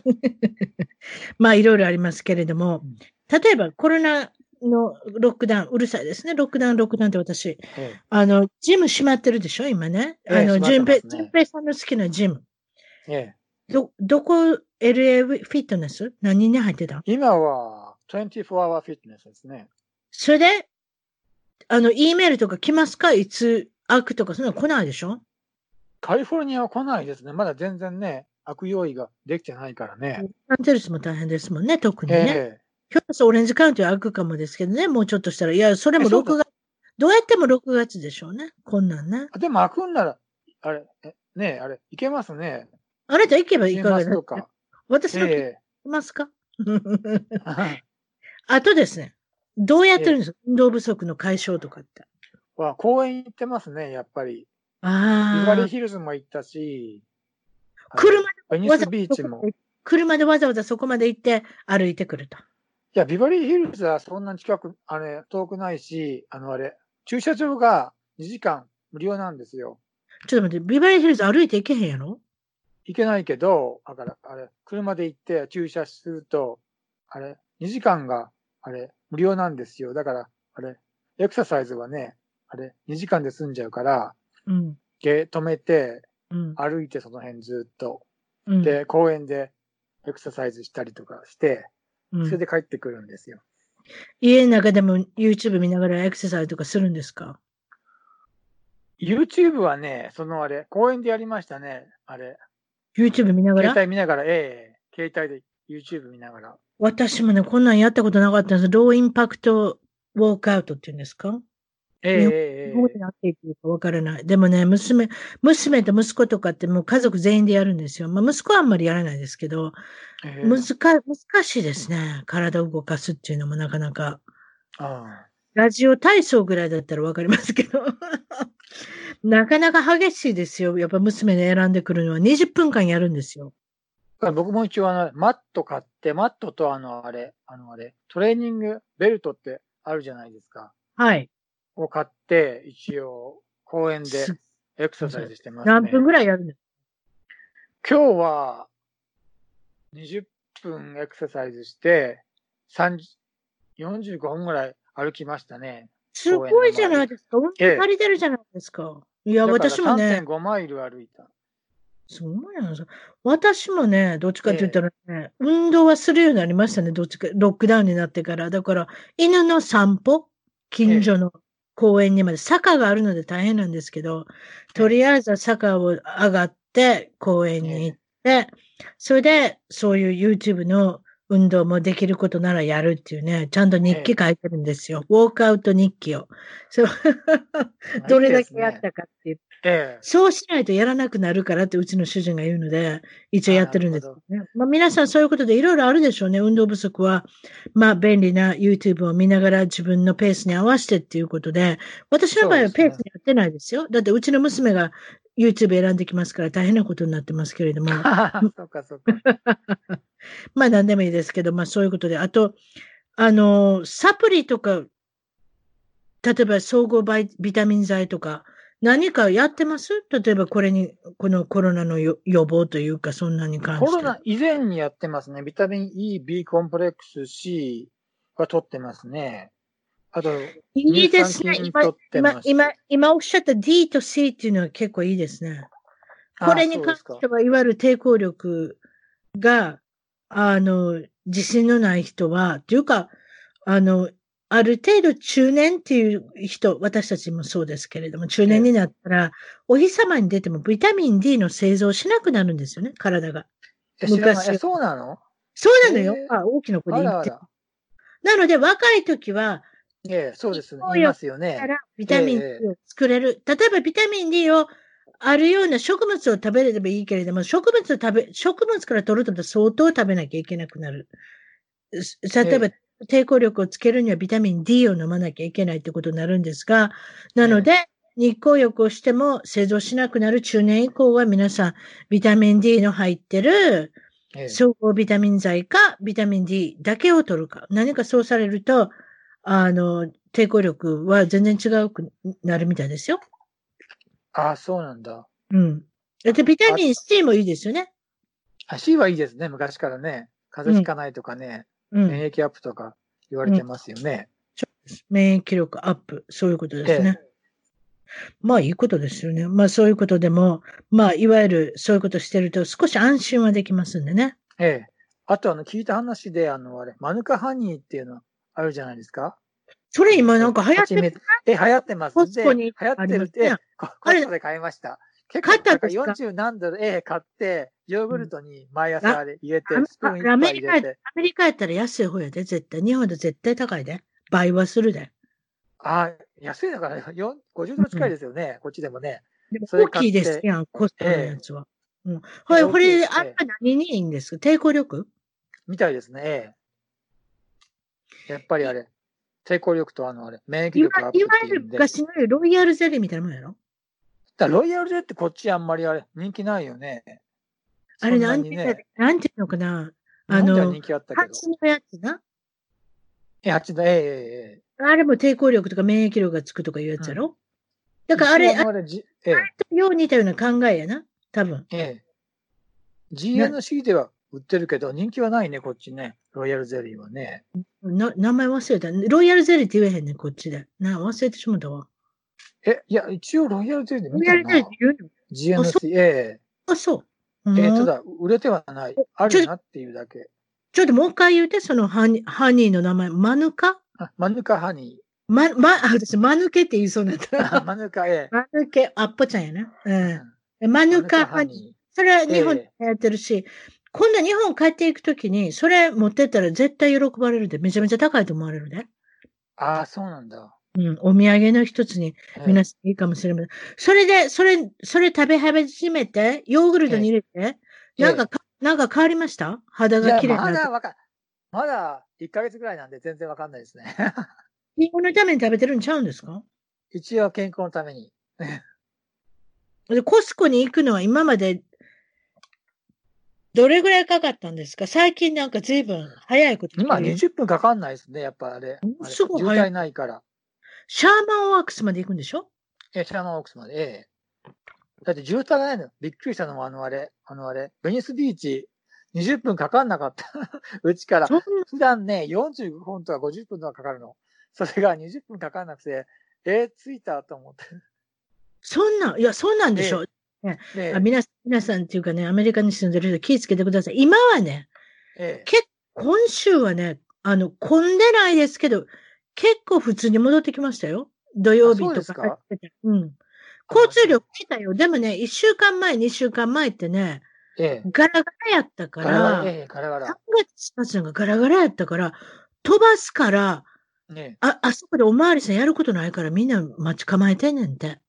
まあいろいろありますけれどもうん、例えばコロナのロックダウン、うるさいですね。ロックダウン、ロックダウンって私、ええあの、ジム閉まってるでしょ？今ね。ええあの、閉順平、まってますね順平さんの好きなジム。ええど、どこ、LA フィットネス？何に入ってた？今は24 hour フィットネスですね。それで、あの、E メールとか来ますか？いつ開くとか、そんなの来ないでしょ？カリフォルニアは来ないですね。まだ全然ね、悪用意ができてないからね。アンゼルスも大変ですもんね、特にえね。えひょっとしたらオレンジカウンティは開くかもですけどね、もうちょっとしたら。いや、それもえそうだ6月、どうやっても6月でしょうね。こんなんね。あでも開くんなら、あれ、えねえ、あれ、いけますね。あなた行けばいい週かがですか。私の聞えきますか？え あとですね、どうやってるんですか、運動不足の解消とかって。は公園行ってますね、やっぱり。ビああ。バリーヒルズも行ったし、車ベニスビーチも。い車でわざわざそこまで行って歩いてくると。や、ビバリーヒルズはそんなに近く、あれ、遠くないし、あの、あれ、駐車場が2時間無料なんですよ。ちょっと待って、ビバリーヒルズ歩いて行けへんやろ？行けないけど、だから、あれ、車で行って駐車すると、あれ、2時間が、あれ、無料なんですよ。だから、あれ、エクササイズはね、あれ、2時間で済んじゃうから、うん。ゲ止めて、うん。歩いてその辺ずっと。うん、で、公園でエクササイズしたりとかして、うんそれで帰ってくるんですよ。家の中でも YouTube 見ながらエクササイズとかするんですか？YouTube はね、そのあれ、公園でやりましたね。あれ、YouTube 見ながら？携帯見ながら、ええ携帯で YouTube 見ながら。私もね、こんなんやったことなかったんです。ローインパクトウォークアウトっていうんですか？ええ日本ええ日本で何て言っていいかわからない。でもね、娘、娘と息子とかってもう家族全員でやるんですよ。まあ、息子はあんまりやらないですけど、ええ難か、難しいですね。体を動かすっていうのもなかなか。あラジオ体操ぐらいだったらわかりますけど。なかなか激しいですよ。やっぱ娘で選んでくるのは20分間やるんですよ。あ僕も一応あの、マット買って、マットとあの、あれ、あのあれ、トレーニングベルトってあるじゃないですか。はい。を買って、一応、公園ですエクササイズしてますね。何分ぐらいやるんです今日は、20分エクササイズして、30 45分ぐらい歩きましたね。すごいじゃないですか。運動ええ足りてるじゃないですか。いや、だから私もね、3.5マイル歩いた。そうなんですよ。私もね、どっちかって言ったらね、運動はするようになりましたね、どっちか、ロックダウンになってから。だから、犬の散歩、近所の公園にまで、坂があるので大変なんですけど、とりあえずは坂を上がって、公園に行って、それで、そういう YouTube の運動もできることならやるっていうね、ちゃんと日記書いてるんですよ。ウォークアウト日記を。そう どれだけやったかっていう。ええ。そうしないとやらなくなるからってうちの主人が言うので、一応やってるんですよね。まあ皆さんそういうことでいろいろあるでしょうね。運動不足は、まあ便利な YouTube を見ながら自分のペースに合わせてっていうことで、私の場合はペースに合ってないですよ。だってうちの娘が YouTube 選んできますから大変なことになってますけれども。そうか、そうか。まあ何でもいいですけど、まあそういうことで。あと、あの、サプリとか、例えば総合バイビタミン剤とか、何かやってます？例えばこれに、このコロナのよ予防というか、そんなに関して。コロナ以前にやってますね。ビタミン E、B コンプレックス C は取ってますね。あと、いいですね。今今今、今おっしゃった D と C っていうのは結構いいですね。これに関しては、いわゆる抵抗力が、あの、自信のない人は、っていうか、あの、ある程度中年っていう人、私たちもそうですけれども、中年になったら、お日様に出てもビタミン D の製造しなくなるんですよね、体が。昔えそうなの？そうなのよ。へーあ大きな声で言って。あらあら。なので、若い時は、ええ、そうですね。いますよかね。らビタミン D を作れる。例えばビタミン D をあるような植物を食べればいいけれども、植物を食べ、植物から取ると相当食べなきゃいけなくなる。す例えば、え抵抗力をつけるにはビタミン D を飲まなきゃいけないってことになるんですが、なので、日光浴をしても製造しなくなる中年以降は皆さん、ビタミン D の入ってるええ総合ビタミン剤か、ビタミン D だけを取るか。何かそうされると、あの、抵抗力は全然違うくなるみたいですよ。あそうなんだ。うん。で、ビタミン C もいいですよね。あ C はいいですね。昔からね。風邪ひかないとかね、うん。免疫アップとか言われてますよね。免疫力アップ。そういうことですね。まあ、いいことですよね。まあ、そういうことでも、まあ、いわゆるそういうことしてると少し安心はできますんでね。ええ。あと、あの、聞いた話で、あの、あれ、マヌカハニーっていうのあるじゃないですか。それ今なんか流行ってえ、流行ってます。コスコにで流行ってるってね、コスコで買いました。結買ったん構、ですか？40何ドル、ええ、買って、ヨーグルトに毎朝あれ入れてアメ、スプーン入れて。リカアメリカやったら安い方やで、絶対。日本で絶対高いで。倍はするで。あ安いのかな？よん ?50 ドル近いですよね。こっちでもね。でも大きいですやん、コストのやつは。うん。こええれ、これ、あんた何にいいんですか？抵抗力？みたいですね。ええ。やっぱりあれ、抵抗力とあのあれ、免疫力アップいわゆる。昔のロイヤルゼリーみたいなもんやろ？だロイヤルゼってこっちあんまりあれ、人気ないよね。あれそなんてなにね。なんていうのかな？あの人、気あったけ？ど。蜂のやつな？え、8だ、えええええあれも抵抗力とか免疫力がつくとかいうやつやろ、え。だからあれ、あれ、じええ、れよう似たような考えやな。多分。ええ。GNC では売ってるけど、人気はないね、こっちね。ロイヤルゼリーはね。な、名前忘れた。ロイヤルゼリーって言えへんねん、こっちで。な、忘れてしまったわ。え、いや、一応ロイヤルゼリーでロイヤル見たなゼリーって言うの？GNC、えあ、そう。え。えただ、売れてはない。あるなっていうだけ。ちょっともう一回言うて、そのハニハニーの名前。マヌカ？あマヌカハニま、ま、あ私、マヌケって言いそうになった。マヌカ、ええ。マヌケ、あっぽちゃんやな。ううんん。マヌカハニー。それは日本でやってるし、今度日本帰っていくときに、それ持ってったら絶対喜ばれるで、めちゃめちゃ高いと思われるで。ああ、そうなんだ。うん、お土産の一つにええ皆さんいいかもしれません。それで、それ、それ食べ始めて、ヨーグルトに入れて、ええなんかか、なんか変わりました？肌が綺麗。まだわかまだ1ヶ月ぐらいなんで全然わかんないですね。健康のために食べてるんちゃうんですか？一応健康のために。で、コスコに行くのは今まで、どれぐらいかかったんですか？最近なんか随分早いこと今聞く20分かかんないですね、やっぱあれ。うんあれすごい早い渋滞ないから。シャーマンワークスまで行くんでしょ？え、シャーマンオークスまで。ええ。だって渋滞がないの。びっくりしたのもあのあれ、あのあれ、ベニスビーチ、20分かかんなかった。うちから。普段ね、45分とか50分とかかかるの。それが20分かかんなくて、えー、着いたと思って。そんな、いや、そうなんでしょ、であ皆さん、皆さんっていうかね、アメリカに住んでる人気をつけてください。今はね、ええけ今週はね、あの、混んでないですけど、結構普通に戻ってきましたよ。土曜日とか入ってて。うん。交通量来たよ。でもね、1週間前、2週間前ってね、ええ。ガラガラやったかガラガラ、ら、ええ、ガラガ3ラ。月末のがガラガラやったから、飛ばすから、ねあ、あそこでおまわりさんやることないからみんな待ち構えてんねんて。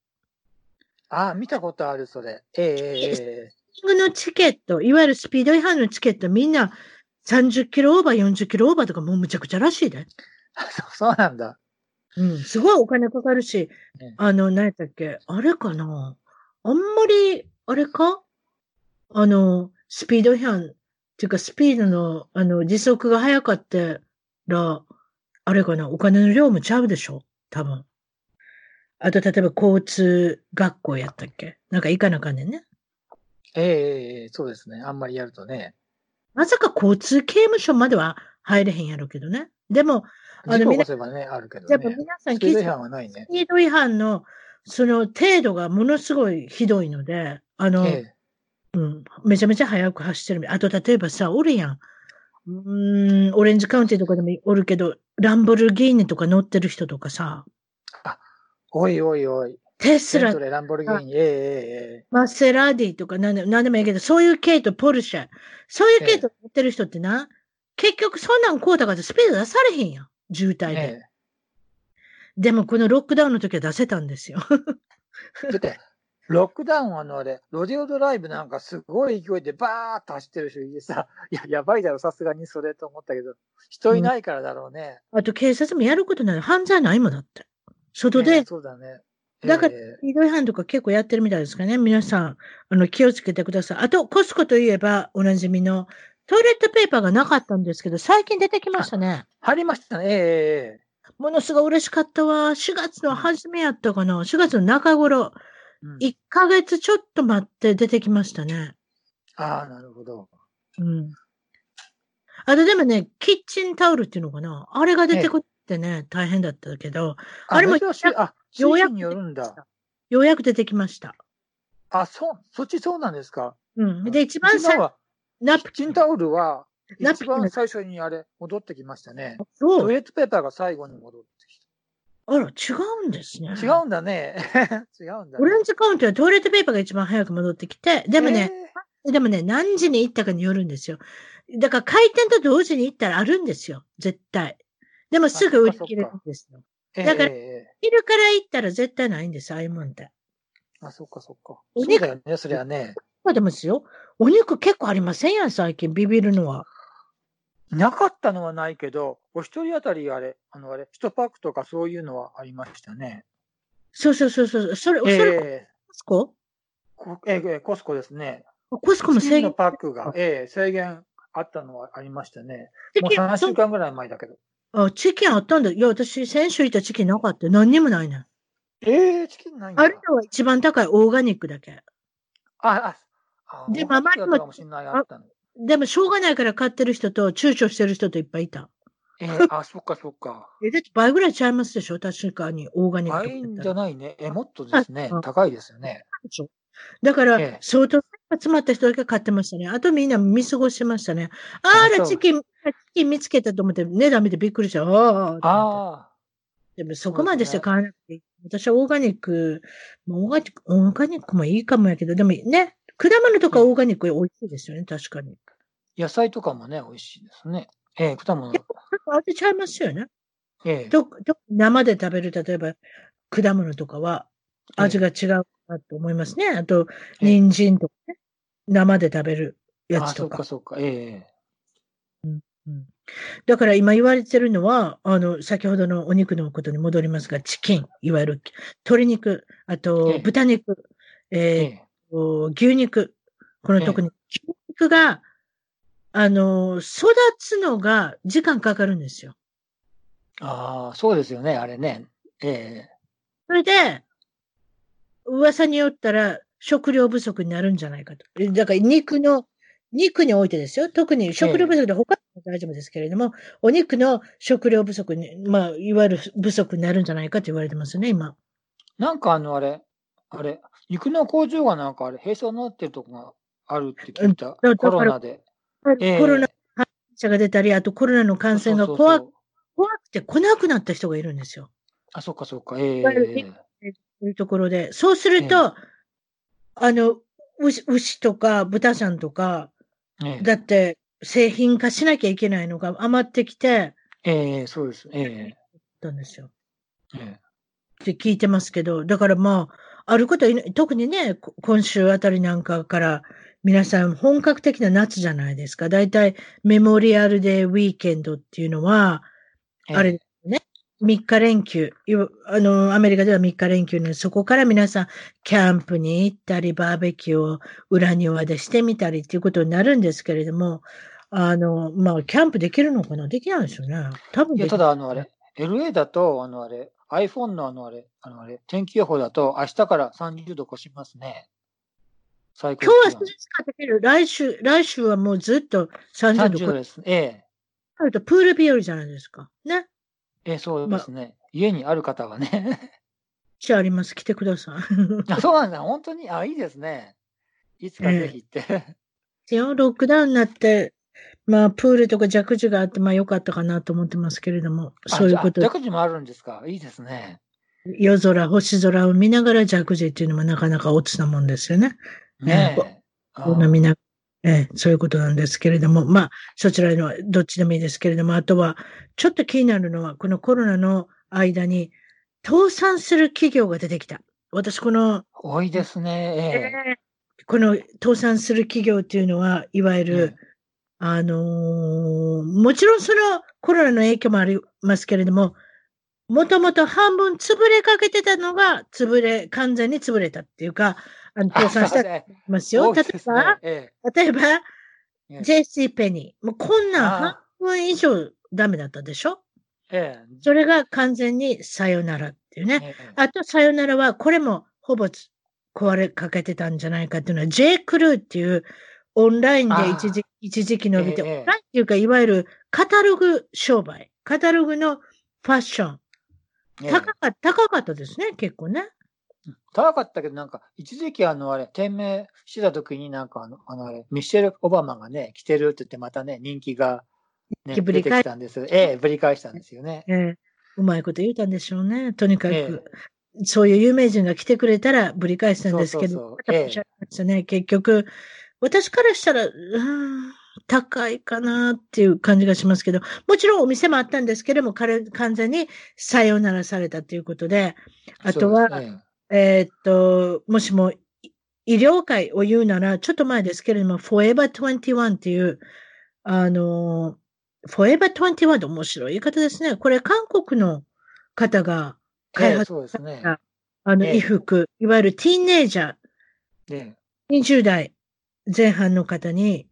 あ、見たことある、それ。ええ、ええ、のチケット、いわゆるスピード違反のチケット、みんな30キロオーバー、40キロオーバーとかもうむちゃくちゃらしいで。そうなんだ。うん、すごいお金かかるしね、あの、何やったっけ、あれかなあんまり、あれかあの、スピード違反っていうか、スピードの、あの、時速が速かったら、あれかなお金の量もちゃうでしょ多分。あと、例えば交通学校やったっけ？なんか行かなあかんねんね。ええ、そうですね。あんまりやるとね。まさか交通刑務所までは入れへんやろうけどね。でも、あの事故起みなこせばね、あるけはないね。ピード違反の、その程度がものすごいひどいので、あの、ええ。うん、めちゃめちゃ速く走ってる。あと、例えばさ、おるやん。うーん、オレンジカウンティとかでもおるけど、ランボルギーニとか乗ってる人とかさ、おいおいおい。テスラランボルギーニ、ええ、ええ、ええ。マセラディとかなんでなんでもいいけど、そういう系統、ポルシェ、そういう系統乗ってる人ってな、結局そんなんこうたからスピード出されへんやん。渋滞で。えでもこのロックダウンの時は出せたんですよ。え。だって、ロックダウンはあのあれ、ロデオドライブなんかすごい勢いでバーッと走ってる人いてさ、いや、やばいだろ、さすがにそれと思ったけど、人いないからだろうね。あと警察もやることない。犯罪ないもんだって。外ねで、そうだね。だからええスピード違反とか結構やってるみたいですかね？皆さん、あの、気をつけてください。あと、コスコといえば、おなじみの、トイレットペーパーがなかったんですけど、最近出てきましたね。入りましたね。ええええ。ものすごい嬉しかったわ。4月の初めやったかな？4月の中頃。うん1ヶ月ちょっと待って出てきましたね。ああ、なるほど。うん。あとでもね、キッチンタオルっていうのかな？あれが出てくってね、大変だったけど、あれも。あ、地ようやくよるんだ。ようやく出てきました。あ、そう、そっちそうなんですか？うん。で、一番最うちのは、ナプキン。タオルは、一番最初にあれ、戻ってきましたね。そう。トイレットペーパーが最後に戻ってきあら、違うんですね。た。違うんだね。違うんだ、ね。オレンジカウントはトイレットペーパーが一番早く戻ってきて、でもね、でもね、何時に行ったかによるんですよ。だから開店と同時に行ったらあるんですよ。絶対。でもすぐ売り切れるんですよ。えー、だから昼から行ったら絶対ないんです、ああいうもんって。ーあ、そっかそっか。お肉だよね、そりゃね。まあでもですよ。お肉結構ありませんやん、最近。ビビるのは。なかったのはないけど、お一人当たりあれ、あのあれ、一パックとかそういうのはありましたね。そうそうそうそう。それ、それ、えコスコ？えーえーコスコですね。コスコも制の限？パックが、えー制限あったのはありましたね。もうチキン3週間ぐらい前だけど。あ、チキンあったんだ。いや、私、先週行ったチキンなかった。何にもないねん。えー、チキンないんだ。あるのは一番高いオーガニックだけ。あ、あ、あでもあったの。でも、しょうがないから買ってる人と、躊躇してる人といっぱいいた。えー、あ、そっかそっか。え、だって倍ぐらいちゃいますでしょ？確かに、オーガニック倍じゃないね。え、もっとですねあ。高いですよね。だから、ええ相当集まった人だけ買ってましたね。あとみんな見過ごしてましたね。あら、チキン、チキン見つけたと思って、値段見てびっくりした。ああでもそこまでして買わなくていい。私はオーガニック、オーガニック、オーガニックもいいかもやけど、でもね、果物とかオーガニック美味しいですよね、確かに。野菜とかもね、美味しいですね。ええ果物。味ちゃいますよね。ええとと生で食べる、例えば果物とかは味が違うなと思いますね。あと、ええ人参とかね。生で食べるやつとかあそうか、。そうか。ええうんだから今言われてるのは、あの、先ほどのお肉のことに戻りますが、チキン、いわゆる鶏肉、あえとえ豚肉、えええーと牛肉、このええ特に牛肉が、あの、育つのが時間かかるんですよ。ああ、そうですよね、あれね。ええそれで、噂によったら食料不足になるんじゃないかと。えだから肉の、肉においてですよ。特に食料不足で他は大丈夫ですけれども、お肉の食料不足に、まあ、いわゆる不足になるんじゃないかと言われてますね、今。なんかあの、あれ、あれ、肉の工場がなんかあれ、閉鎖になってるとこがあるって聞いた。だコロナで。ええコロナ感染者が出たり、あとコロナの感染が怖く怖くて来なくなった人がいるんですよ。あ、そうか、そうか。ええいわゆるそういうところで。そうすると、あの、牛牛とか豚さんとか、ええだって製品化しなきゃいけないのが余ってきてええそうです。えたんですよ。ええって聞いてますけど、だからまあ、あること特にね、こ今週あたりなんかから、皆さん本格的な夏じゃないですか。だいたいメモリアルデーウィーケンドっていうのは、ええあれ3日連休、あの、アメリカでは3日連休なので、そこから皆さん、キャンプに行ったり、バーベキューを裏庭でしてみたりっていうことになるんですけれども、あの、まあ、キャンプできるのかな？できないですよね。多分いや、ただ、あの、あれ、LA だと、あの、あれ、iPhone のあの、あれ、あの、あれ、天気予報だと、明日から30度越しますね。最高今日は涼しかったけど、来週、来週はもうずっと30 30度超え度です。ええるとプール日和じゃないですか。ね。ええそうですね。家にある方はね。じゃああります。来てください。あ、そうなんだ。本当に、あ、いいですね。いつかぜひ行って。よロックダウンになって、まあ、プールとかジャクジがあって、まあ、良かったかなと思ってますけれども、そういうことあ、じゃあジャクジもあるんですか？いいですね。夜空、星空を見ながらジャクジっていうのもなかなかオツなもんですよね。ねこえ。あこんな見な、ええ、そういうことなんですけれども、まあ、そちらのはどっちでもいいですけれども、あとは、ちょっと気になるのは、このコロナの間に、倒産する企業が出てきた。私、この、多いですね。ええこの倒産する企業っていうのは、いわゆる、ええあのーもちろんそのコロナの影響もありますけれども、もともと半分潰れかけてたのが、潰れ、完全に潰れたっていうか、あの倒産した ますよ。例えば、え例えば、ええ。JC ペニー。もうこんなん半あ分以上ダメだったでしょ？ええ。それが完全にさよならっていうね。ええ。あと、さよならは、これもほぼつ壊れかけてたんじゃないかっていうのは、J. クルーっていうオンラインで一時一時期伸びて、ええ。オンラインっていうか、いわゆるカタログ商売、カタログのファッション、ええ。高か高かったですね、結構ね。高かったけど、なんか、一時期あの、あれ、店名してた時になんかあの、あの、あれ、ミシェル・オバマがね、来てるって言って、またね、人気が、ね、ぶり出てきたんです。ええ、ぶり返したんですよね。ええうまいこと言うたんでしょうね。とにかく、えそういう有名人が来てくれたらぶり返したんですけど。結局、私からしたら、うーん高いかなっていう感じがしますけど、もちろんお店もあったんですけども、彼完全にさよならされたということで、あとは、ねえーっと、もしもい医療界を言うなら、ちょっと前ですけれども、Forever 21っていう、あの、Forever 21って面白い言い方ですね。これ韓国の方が開ええ発そうですね。した、あの、ええ衣服、いわゆるティーンネイジャー、ね20代前半の方に、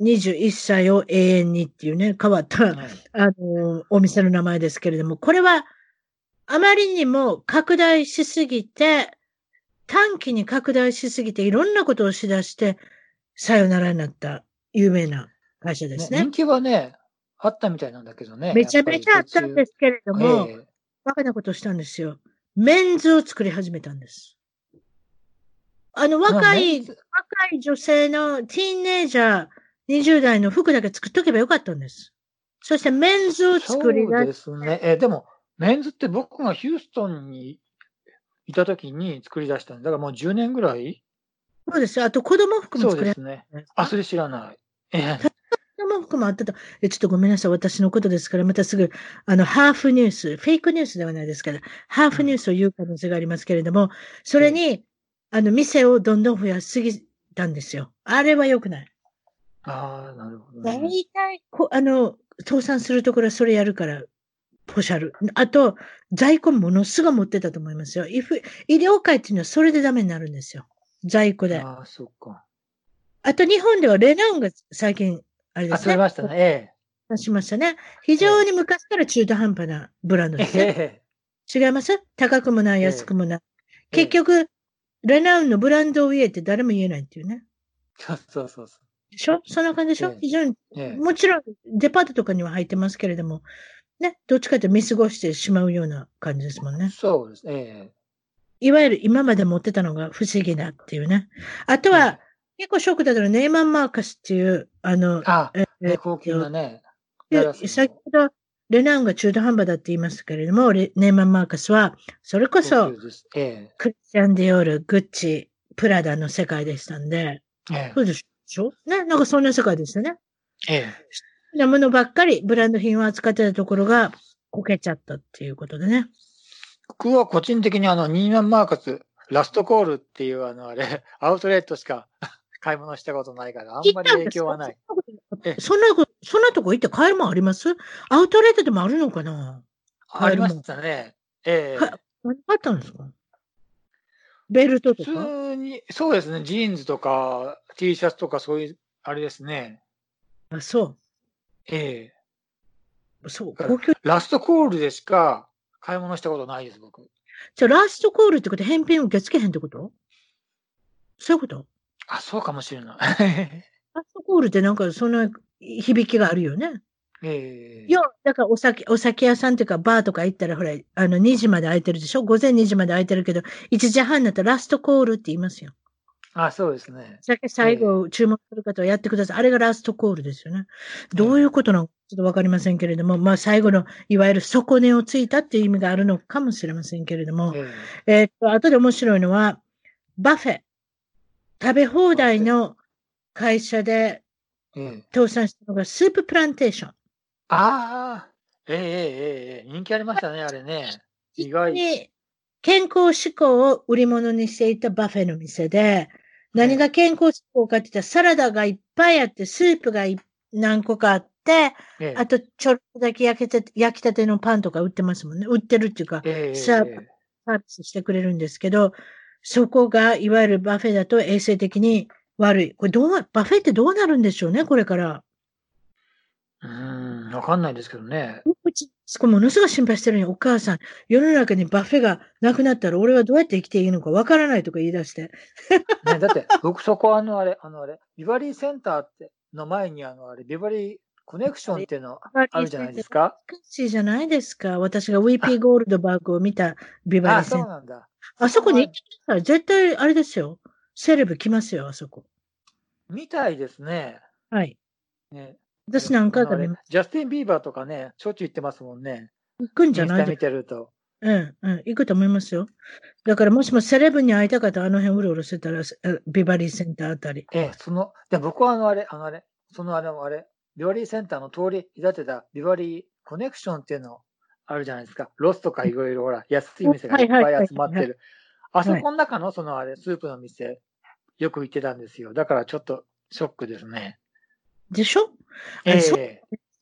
21歳を永遠にっていうね、変わった、はいあの、お店の名前ですけれども、これは、あまりにも拡大しすぎて、短期に拡大しすぎて、いろんなことをしだして、さよならになった有名な会社ですね。人気はね、あったみたいなんだけどね。めちゃめちゃあったんですすけれども、ええバカなことをしたんですよ。メンズを作り始めたんです。あの、若い、若い女性のティーンネイジャー、20代の服だけ作っとけばよかったんです。そしてメンズを作りそう出しですね。え、でも、メンズって僕がヒューストンにいた時に作り出したんだ。だからもう10年ぐらい？そうですよ。あと子供服もそう作れるですね。あ、それ知らない。ええ。子供服もあってた。え、ちょっとごめんなさい。私のことですから、またすぐ、あの、ハーフニュース、フェイクニュースではないですから、ハーフニュースを言う可能性がありますけれども、それに、あの、店をどんどん増やしすぎたんですよ。あれは良くない。ああ、なるほど大ね。体、こあの、倒産するところはそれやるから、ポシャル。あと、在庫ものすごい持ってたと思いますよ。医療界っていうのはそれでダメになるんですよ。在庫で。あああ、そっか。と、日本ではレナンが最近、あれであ、すね。それましたね。え出しましたね。非常に昔から中途半端なブランドえ。ですね。え 違います？高くもない、ええ安くもない。え。結局、レナウンのブランドを言えって誰も言えないっていうね。そうそうそうそでしょ？そんな感じでしょ、ええ非常に、え。もちろん、デパートとかには入ってますけれども、ね、どっちかというと見過ごしてしまうような感じですもんね。そうです。えいわゆる今まで持ってたのが不思議だっていうね。あとえ。は、結構ショックだったのはネイマン・マーカスっていう、あの、あ、えね、高級なね。先ほど、レナウンが中途半端だって言いましたけれども、レネイマン・マーカスは、それこそ。えクリスチャン・ディオール、グッチ、プラダの世界でしたんで、え。えそうでしょ？ね、なんかそんな世界ですよね。え。ええ。なものばっかり、ブランド品を扱ってたところが、こけちゃったっていうことでね。僕は個人的にあの、ニーマンマーカス、ラストコールっていうあの、あれ、アウトレットしか 買い物したことないから、あんまり影響はない。ええそんなこと、そんなとこ行って買えるもんあります？アウトレットでもあるのかな？ありましたね。ええ。は何買ったんですか？ベルトと普か通に、そうですね、ジーンズとか T シャツとかそういう、あれですね。あ、そええ。う。そう。だ高級。ラストコールでしか買い物したことないです、僕。じゃあラストコールってこと返品受け付けへんってこと？そういうこと？あ、そうかもしれない。ラストコールってなんかそんな響きがあるよね。ええ。いや、だからお酒、お酒屋さんというかバーとか行ったらほら、あの2時まで空いてるでしょ？午前2時まで空いてるけど、1時半になったらラストコールって言いますよ。あ、そうですね。酒最後注文する方はやってください。あれがラストコールですよね。どういうことなのかちょっとわかりませんけれども、まあ最後のいわゆる底値をついたっていう意味があるのかもしれませんけれども、ええーっと、後で面白いのは、 buffet。食べ放題の会社で。倒産したのが Souplantation。ああ、ええええええ、人気ありましたね、あれね。意外。に健康志向を売り物にしていた buffet の店で、何が健康志向かって言ったらサラダがいっぱいあって、スープがい何個かあって、ええあとちょっとだけ焼けて、焼きたてのパンとか売ってますもんね。売ってるっていうか、サービスしてくれるんですけど、そこがいわゆる buffet だと衛生的に悪い。これどう、 buffet ってどうなるんでしょうね、これから。うーん、わかんないですけどね。うち、そこものすごい心配してるのに、お母さん、世の中に buffet がなくなったら俺はどうやって生きていいのかわからないとか言い出して。ね、だって、僕そこあのあれ、あのあれ、ビバリーセンターっての前にあのあれ、ビバリーコネクションっていうのあるじゃないですか？難しいじゃないですか。私がウィーピーゴールドバーグを見たビバリあ、ーセンター。そうなんだ。あそこに行ってたら絶対あれですよ。セレブ来ますよ、あそこ。みたいですね。はい。ね私何回かあのあれ見ジャスティン・ビーバーとかね、しょっちゅう行ってますもんね。行くんじゃない見てると。うん、うん、行くと思いますよ。だからもしもセレブに会いたかったらあの辺うろうろしてたら、えビバリーセンターあたり。ええ、その、で僕はあのあれ、あのあれ、そのあれ、あれ、ビバリーセンターの通り隔てたビバリーコネクションっていうのあるじゃないですか。ロスとかいろいろほら、安い店がいっぱい集まってる。あそこの中のそのあれ、スープの店、よく行ってたんですよ。だからちょっとショックですね。でしょ？え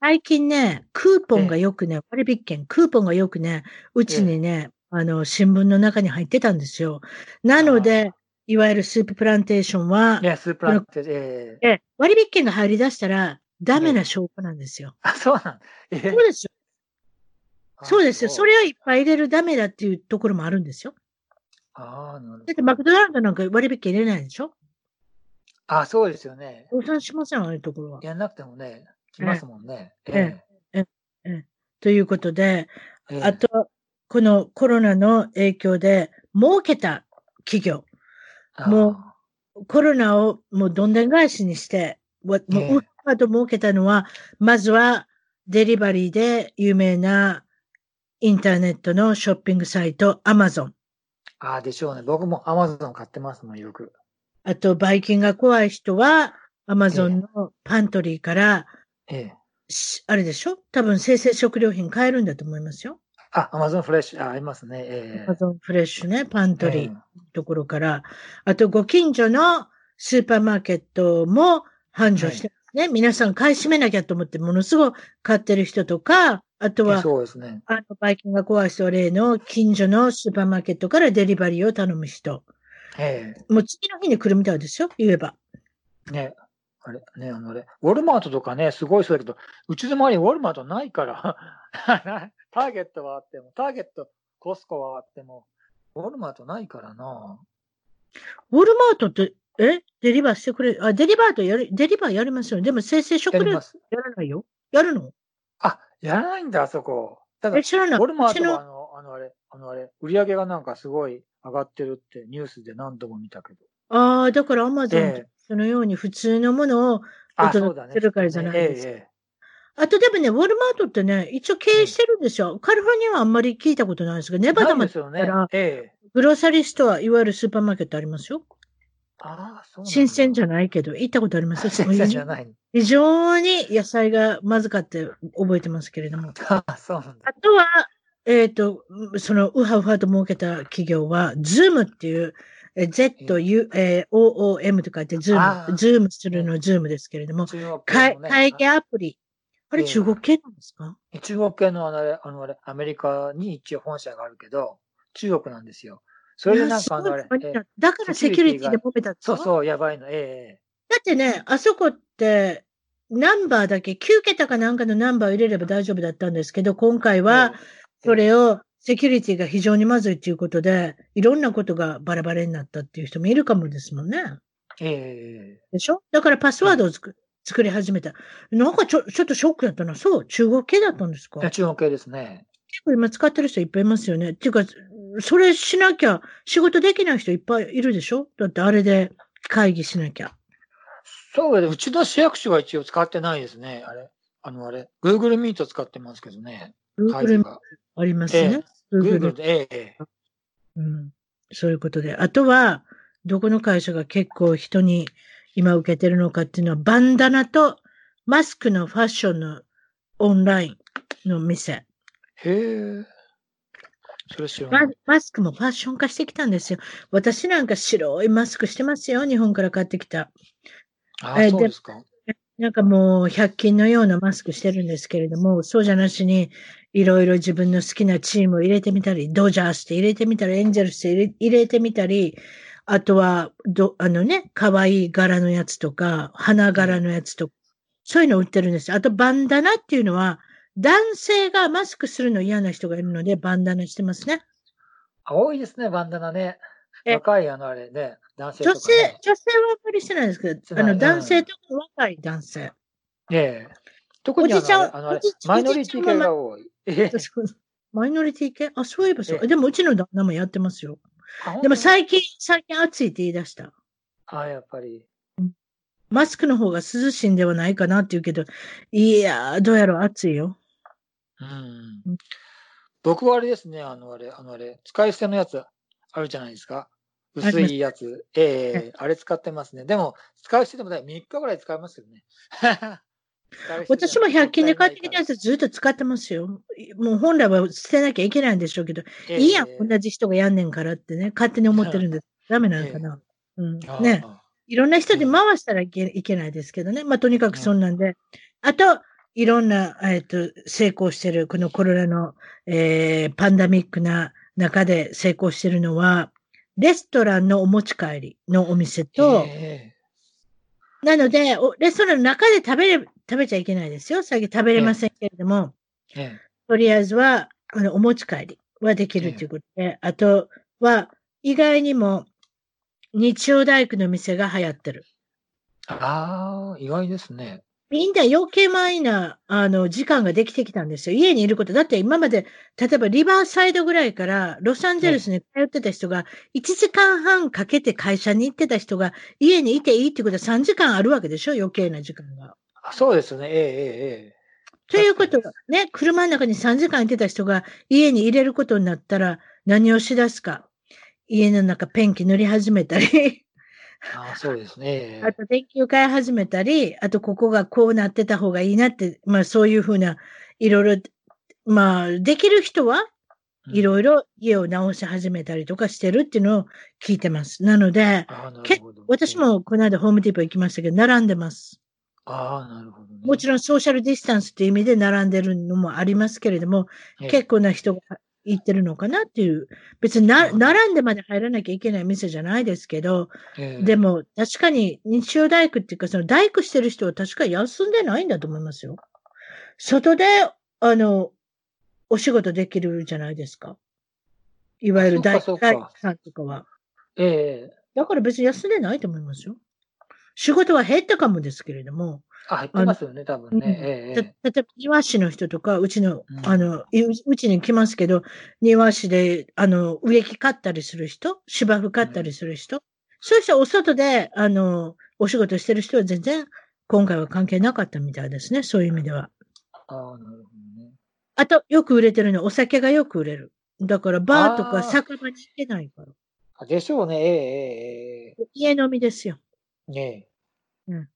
最近ね、クーポンがよくね、割引券、クーポンがよくね、うちにね、あの、新聞の中に入ってたんですよ。なので、いわゆるスーププランテーションは、ね、スープランって、ええ。え割引券が入り出したら、ダメな証拠なんですよ。あ、そうなんええそうですよ。そうですよ。それをいっぱい入れるダメだっていうところもあるんですよ。ああ、なるほどだってマクドナルドなんか割引券入れないでしょ？あ、そうですよね。倒産しません、ああいうところは。やんなくてもね、来ますもんね。ええということで、ええあと、このコロナの影響で儲けた企業、もうコロナをもうどんでん返しにして、わもうええうっかと儲けたのは、まずはデリバリーで有名なインターネットのショッピングサイト、アマゾン。ああ、でしょうね。僕もアマゾン買ってますもん、よく。あと、バイキンが怖い人は、アマゾンのパントリーから、ええ。しあれでしょ？多分生鮮食料品買えるんだと思いますよ。あ、アマゾンフレッシュ、あ、ありますね。えアマゾンフレッシュね、パンえ。トリーところから。あと、ご近所のスーパーマーケットも繁盛してますね。皆さん買い占めなきゃと思って、ものすごい買ってる人とか、あとえは、そうですね。あの、バイキンが怖い人は例の近所のスーパーマーケットからデリバリーを頼む人。えもう次の日に来るみたいですよ、言えば。え。ね。あれ、ね、あのあれ、ウォルマートとかね、すごいそうだけど、うちの周りにウォルマートないから、ターゲットはあっても、ターゲット、コスコはあっても、ウォルマートないからな。ウォルマートって、え？デリバーしてくれあ、デリバーとやる、デリバーやりますよね。でも生鮮食料や。らないよ。やるの？あ、やらないんだ、あそこ。ただ。ウォルマートはあの、あのあれ、あのあれ、売り上げがなんかすごい上がってるってニュースで何度も見たけど。ああ、だからアマゾンええそのように普通のものを、おあ、届。するからじゃないですかあとでもね、ウォルマートってね、一応経営してるんですよ。カリフォルニアはあんまり聞いたことないですけど、ネえバダまないでよねです行ったら。、ええ。グローサリーストア、いわゆるスーパーマーケットありますよ。ああ、そう新鮮じゃないけど、行ったことありますよ。新鮮じゃない。非常に野菜がまずかって覚えてますけれども。ああ、そうなんだ。あとは、えっ、と、その、ウハウハと儲けた企業は、ズームっていう、え Z、U、えー OOM と書いて、ズあー。ーム、ズームするのズームですけれども、会ね。会議アプリ。あれええ。中国系なんですか？中国系のあのあれ、あのあれ、アメリカに一応本社があるけど、中国なんですよ。それでなんかあのあれええ。だからセキュリティで揉めたんですか？そうそう、やばいの、ええだってね、あそこって、ナンバーだけ、9桁かなんかのナンバーを入れれば大丈夫だったんですけど、今回は、それを、を、セキュリティが非常にまずいということで、いろんなことがバラバラになったっていう人もいるかもですもんね。ええでしょ？だからパスワードを作,、作り始めた。なんかちょ、ちょっとショックだったな。そう、中国系だったんですか？いや中国系ですね。結構今使ってる人いっぱいいますよね。っていうか、それしなきゃ仕事できない人いっぱいいるでしょ？だってあれで会議しなきゃ。そう。うちの市役所は一応使ってないですね。あれ。あの、あれ。Google Meet 使ってますけどね。Google が。ありますね。Google で、ええええうん。そういうことで。あとは、どこの会社が結構人に今受けてるのかっていうのは、バンダナとマスクのファッションのオンラインの店。へえ。それ知らマない。マスクもファッション化してきたんですよ。私なんか白いマスクしてますよ。日本から買ってきた。あえそうですか。なんかもう100均のようなマスクしてるんですけれども、そうじゃなしに、いろいろ自分の好きなチームを入れてみたり、ドジャースって入れてみたり、エンジェルスって入れてみたり、あとは、ど、あのね、可愛い柄のやつとか、花柄のやつとか、そういうの売ってるんですよ。あと、バンダナっていうのは、男性がマスクするの嫌な人がいるので、バンダナしてますね。あ多いですね、バンダナね。え若いあのあれね、男性とか、女性ね。、女性はあんまりしてないですけど、あの、男性とか若い男性。ええ。特にあのおじちゃんあのマイノリティ系が多い。ええマイノリティ系？あ、そういえばそう。ええでも、うちの旦那もやってますよ。あでも本最近、最近暑いって言い出した。当あ、やっぱり。マスクの方が涼しいんではないかなって言うけど、いやー、どうやら暑いよ。うんうん。僕はあれですね、あのあれ、あのあれ、使い捨てのやつあるじゃないですか。薄いやつ。ええあれ使ってますね。でも、使い捨てでもね、3日ぐらい使いますよね。私も100均で買ってきたやつずっと使ってますよ。もう本来は捨てなきゃいけないんでしょうけど、ええいいやん、同じ人がやんねんからってね、勝手に思ってるんです。ダメなのかな。うん。ああね。いろんな人で回したらいけいけないですけどね。まあ、とにかくそんなんで。あと、いろんな、えっ、と、成功してる、このコロナの、えー、パンダミックな中で成功してるのは、レストランのお持ち帰りのお店と、えなので、おレストランの中で食べれ、食べちゃいけないですよ。最近食べれませんけれども、ええとりあえずは、あの、お持ち帰りはできるということで、あとは、意外にも、日曜大工の店が流行ってる。ああ、意外ですね。みんな余計前な、あの、時間ができてきたんですよ。家にいること。だって今まで、例えばリバーサイドぐらいから、ロサンゼルスに通ってた人が、1時間半かけて会社に行ってた人が、家にいていいってことは3時間あるわけでしょ？余計な時間が。あそうですね。えええええということは、ね、車の中に3時間いてた人が家に入れることになったら何をしだすか？家の中ペンキ塗り始めたり、ああ、そうですね。あと電球変え始めたり、あとここがこうなってた方がいいなって、まあそういうふうな、いろいろ、まあできる人はいろいいろ家を直し始めたりとかしてるっていうのを聞いてます。なので、け。私。もこの間ホームディーポ行きましたけど、並んでます。ああ、なるほど、ね。もちろんソーシャルディスタンスっていう意味で並んでるのもありますけれども、ええ結構な人が行ってるのかなっていう、別になうん並んでまで入らなきゃいけない店じゃないですけど、ええでも確かに日曜大工っていうか、その大工してる人は確か休んでないんだと思いますよ。外で、あの、お仕事できるじゃないですか。いわゆる大工さんとかは。ええだから別に休んでないと思いますよ。仕事は減ったかもですけれども、あ、入ってますよね、多分ね。ええ例えば庭師の人とか、うちの、うんあの、いううちに来ますけど、庭師で、あの、植木刈ったりする人、芝生刈ったりする人、そういう人はお外で、あの、お仕事してる人は全然、今回は関係なかったみたいですね、そういう意味では。ああ、なるほどね。あと、よく売れてるのは、お酒がよく売れる。だから、バーとか酒場に行けないから。あでしょうね。えええええ家飲みですよ。えね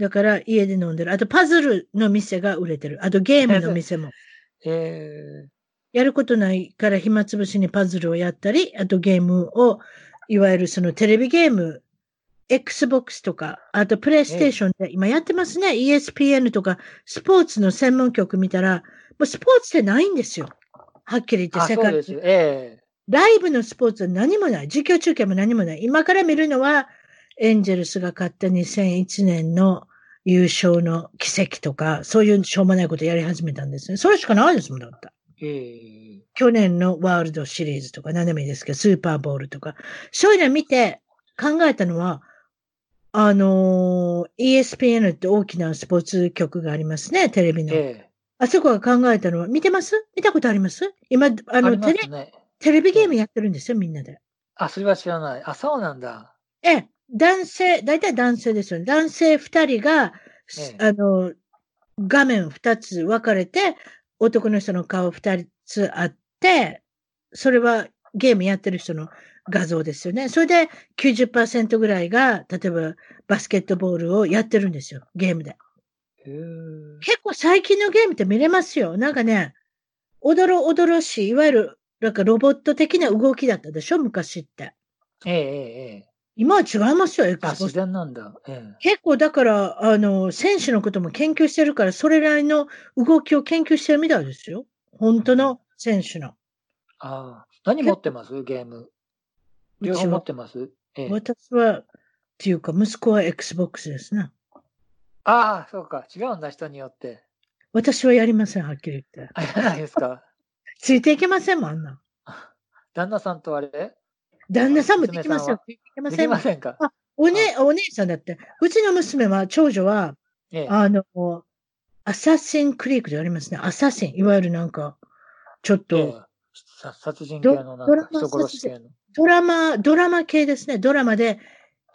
だから、家で飲んでる。あと、パズルの店が売れてる。あと、ゲームの店も。え。えやることないから暇つぶしにパズルをやったり、あとゲームを、いわゆるそのテレビゲーム、Xbox とか、あとプレイステーションで今やってますね。ESPN とか、スポーツの専門局見たら、もうスポーツってないんですよ。はっきり言って世界そうで。ええライブのスポーツは何もない。実況中継も何もない。今から見るのは、エンジェルスが勝った2001年の優勝の奇跡とか、そういうしょうもないことやり始めたんですね。それしかないですもん、だって。ええ去年のワールドシリーズとか何でもいいですけど、スーパーボールとか、そういうのを見て考えたのは、あのー ESPN って大きなスポーツ局がありますね、テレビの。ええあそこが考えたのは、見てます？見たことあります？今、ああのテレ。テレビゲームやってるんですよ、みんなで。あ、それは知らない。あ、そうなんだ。ええ、男性、大体男性ですよね。男性二人が、ええあの、画面二つ分かれて、男の人の顔二つあって、それはゲームやってる人の画像ですよね。それで90%ぐらいが、例えばバスケットボールをやってるんですよ、ゲームで。結構最近のゲームって見れますよ。なんかね、おどろおどろしい、いわゆる、なんかロボット的な動きだったでしょ、昔って。えええええ今は違いますよ、あ、Xbox 自然なんだ。ええ結構だから、あの、選手のことも研究してるから、それなりの動きを研究してるみたいですよ。本当の選手の。ああ。何持ってます？ゲーム。両方持ってます？ええ私は、っていうか、息子は Xbox ですね。ああ、そうか。違うんだ、人によって。私はやりません、はっきり言って。あ、やらないですか？ついていけませんもん、あんな。旦那さんとあれ？旦那さんもできますよ。ついていけまでせんせんか？あおね、お姉さんだって。うちの娘は、長女は、ええあの、アサシンクリークでありますね。アサシン。いわゆるなんか、ちょっと、ええさ殺人系のなんかドラマ人殺し系の。ドラマ、ドラマ系ですね。ドラマで、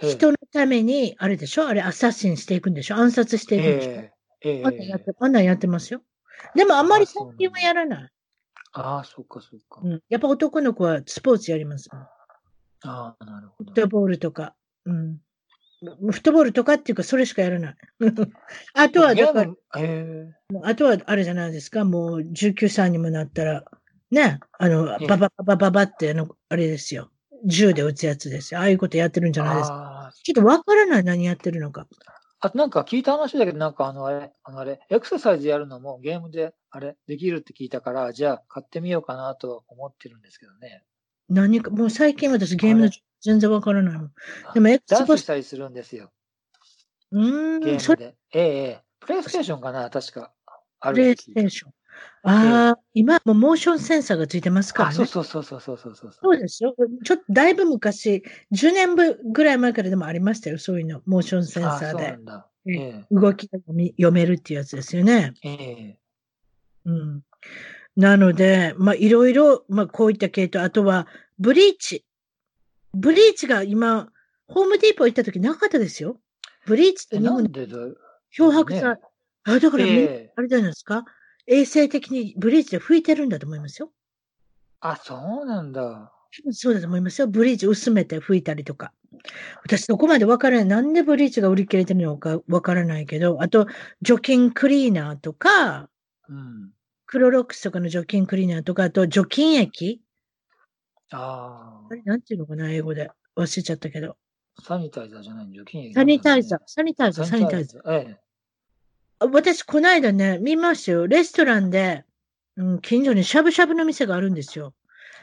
ええ人のために、あれでしょ？あれ、アサシンしていくんでしょ？暗殺していくんでしょ、ええええあんなんやって、あんなんやってますよ。でもあんまり最近はやらない。ああ、そうか、そうか。うん。やっぱ男の子はスポーツやりますもん。ああ、なるほどフッ。トボールとか。うん。フットボールとかっていうか、それしかやらない。あとは、だから、あとはあれじゃないですか、もう19歳にもなったら、ね、あの、ええババババババって、あの、あれですよ。銃で撃つやつですよ。ああいうことやってるんじえゃないですか。ちょっとわからない、何やってるのか。あとなんか聞いた話だけど、なんかあのあれ、あのあれ、エクササイズやるのもゲームであれ、できるって聞いたから、じゃあ買ってみようかなとは思ってるんですけどね。何か、もう最近私ゲームの全然わからないもん。でもダンス Xbox したりするんですよ、うーん、ゲーそれ、ムで。ええええプレイステーションかな、確か。あるプレイステーション。ああ、今、もうモーションセンサーがついてますからあ、ね。そうそうそうそうそうそうそう。そうですよ。ちょっとだいぶ昔、10年ぶぐらい前からでもありましたよ。そういうの。モーションセンサあ、そうなーでんだ。えええ動きが読めるっていうやつですよね。ええうん。なので、まあ、いろいろ、まあ、こういった系統、あとは、ブリーチ。ブリーチが今、ホームディーポ行った時なかったですよ。ブリーチって日本でんでだよ。漂白剤。ねあ、だからええあれじゃないですか？衛生的にブリーチで拭いてるんだと思いますよ。あ、そうなんだ。そうだと思いますよ。ブリーチ薄めて拭いたりとか。私そこまでわからない。なんでブリーチが売り切れてるのかわからないけど、あと、除菌クリーナーとか、うん。クロロックスとかの除菌クリーナーとか、あと除菌液ああれ、なんていうのかな、英語で。忘れちゃったけど。あ。サニタイザーじゃない除菌液サニタイザー、サニタイザー、ササニタイザー。ザー。え私、この間ね、見ましたよ。レストランで、うん、近所にしゃぶしゃぶの店があるんですよ。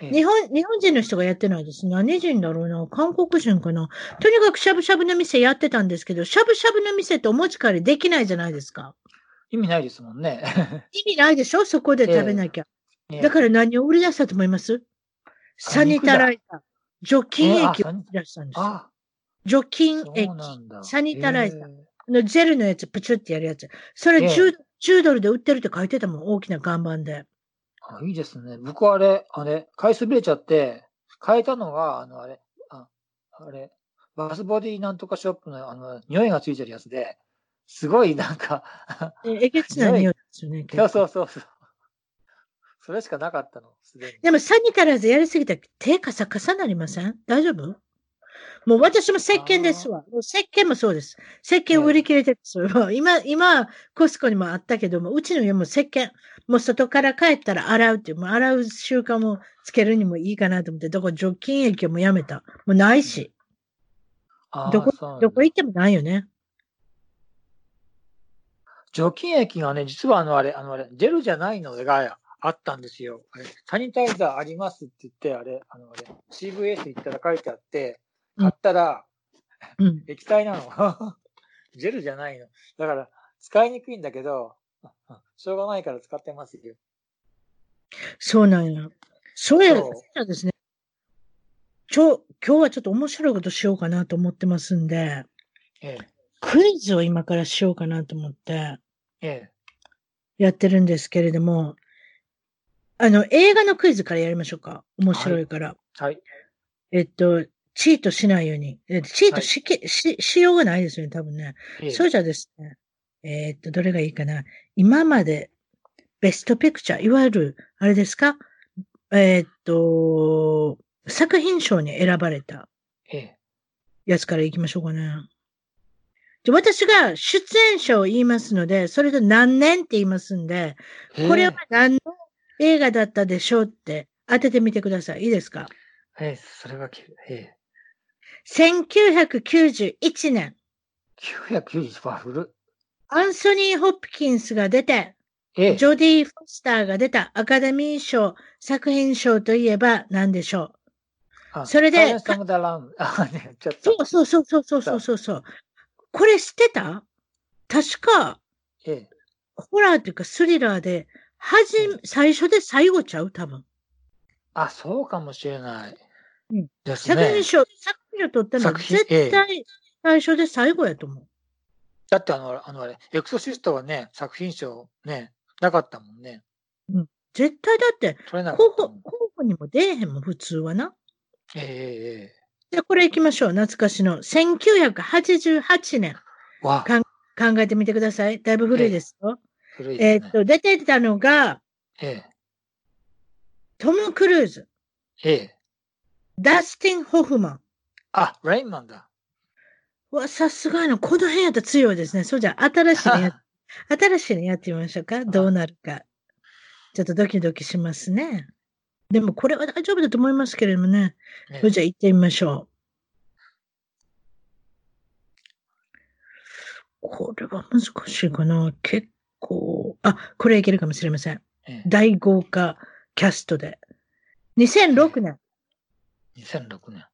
え。日本、日本人の人がやってないです。何人だろうな？韓国人かな？とにかくしゃぶしゃぶの店やってたんですけど、しゃぶしゃぶの店ってお持ち帰りできないじゃないですか。意味ないですもんね。意味ないでしょ？そこで食べなきゃ。ねだから何を売り出したと思います？サニタライザー。除菌液を売り出したんですよ。あ、除菌液。サニタライザーえあのジェルのやつ、プチュってやるやつ。それええ 10, 10ドルで売ってるって書いてたもん、大きな看板で。あ、いいですね。僕はあれ、あれ、買いそびれちゃって、変えたのが、あの、あれ、ああれ、バスボディなんとかショップの、あの、匂いがついてるやつで、すごいなんか、ええげつな匂いですよね。結そう構そうそうそう。それしかなかったの、すでに。でもサニタラーやりすぎたら手カサカサなりません？大丈夫？もう私も石鹸ですわ。石鹸もそうです。石鹸売り切れてるすよ。今、今、コスコにもあったけども、うちの家も石鹸、もう外から帰ったら洗うっていう、もう洗う習慣もつけるにもいいかなと思って、だから除菌液もやめた。もうないし。どこどこ行ってもないよね。除菌液がね、実はあのあれ、あのあれ、ジェルじゃないのがあったんですよ。サニタイザーありますって言って、あれ、あのあれ、CVS 行ったら書いてあって、うん買ったらうん。液体なの。ジェルじゃないの。だから、使いにくいんだけど、しょうがないから使ってますよ。そうなんや。そうや、そそうですね。ちょ、今日はちょっと面白いことしようかなと思ってますんで、ええ、クイズを今からしようかなと思ってええ、やってるんですけれども、あの、映画のクイズからやりましょうか。面白いから。はい。えっと、チートしないように。えチートしけ、し、しようがないですよね、多分ね。ええそうじゃですね。えーっと、どれがいいかな。今までベストピクチャー、いわゆる、あれですか？えーっと、作品賞に選ばれたええ、やつからいきましょうかね。で私が出演者を言いますので、それと何年って言いますんで、これは何の映画だったでしょうって当ててみてください。いいですか？ええ、ええそれがき、ええ、?1991 年、990は古っ。アンソニー・ホプキンスが出て、ええ、ジョディ・フォスターが出たアカデミー賞、作品賞といえば何でしょあそれで。そうそうそうそうそうそうそう。これ知ってた？確か、ええ、ホラーっていうかスリラーで、はじうん、最初で最後ちゃう？多分。あ、そうかもしれない。うんですね作品。賞、作品賞取ったのは絶対最初で最後やと思う。だってあの、あのあれ、エクソシストはね、作品賞ね、なかったもんね。絶対だって、候補。候補にも出えへんもん、普通はな。ええええじゃあこれ行きましょう。懐かしの。1988年。わ、か考えてみてください。だいぶ古いですよ。古いですね。えーっと、出てたのが、ええトム・クルーズ、ええダスティン・ホフマン。あ、レインマンだ。うわ、さすがの、この辺やったら強いですね。そうじゃあ、新しいのや、新しいのやってみましょうか。どうなるか。ちょっとドキドキしますね。でも、これは大丈夫だと思いますけれどもね。えそれじゃあ、行ってみましょう。これは難しいかな。結構、あ、これいけるかもしれません。え大豪華キャストで。2006年、え2006年。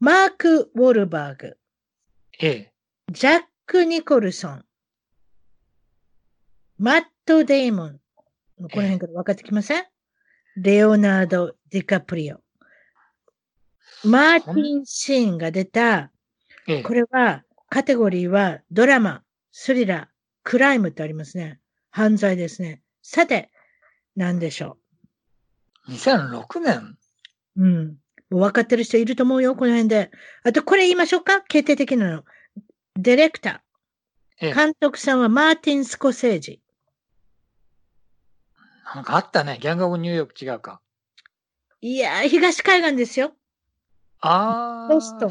マーク・ウォルバーグ、ええジャック・ニコルソン、マット・デイモン。この辺から分かってきません？レオナルド・ディカプリオ。マーティン・シーンが出た、ええこれは、カテゴリーはドラマ、スリラー、クライムってありますね。犯罪ですね。さて、何でしょ2006年ううん。もう分かってる人いると思うよ、この辺で。あと、これ言いましょうか？決定的なの。ディレクター。ええ監督さんはマーティン・スコセージ。なんかあったね。ギャングオブニューヨーク違うか。いやー、東海岸ですよ。あポスト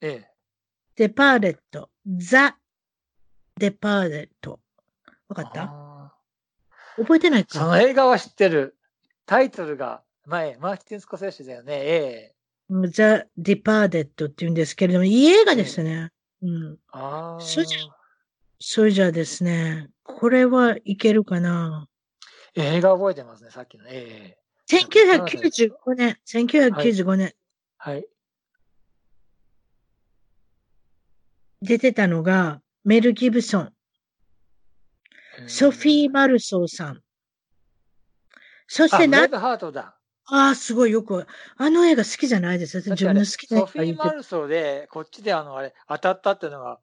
ええ。 Departed、The Departed。わかった？あ覚えてないーそかの映画は知ってる。タイトルが前、マーティン・スコセッシだよね。ええ。 The Departed って言うんですけれども、いい映画ですね。うん。ああ。それじゃそれじゃあですね、これはいけるかな？映画覚えてますね、さっきの。ええ。1995年、1995年、はい。出てたのが、メル・ギブソン、ソフィー・マルソーさん。そしあ、てなブレー、ドハートだ。ああ、すごいよく、あの映画好きじゃないですよ。自分の好きな映ソフィー・マルソーで、こっちであの、あれ、当たったっていうのが、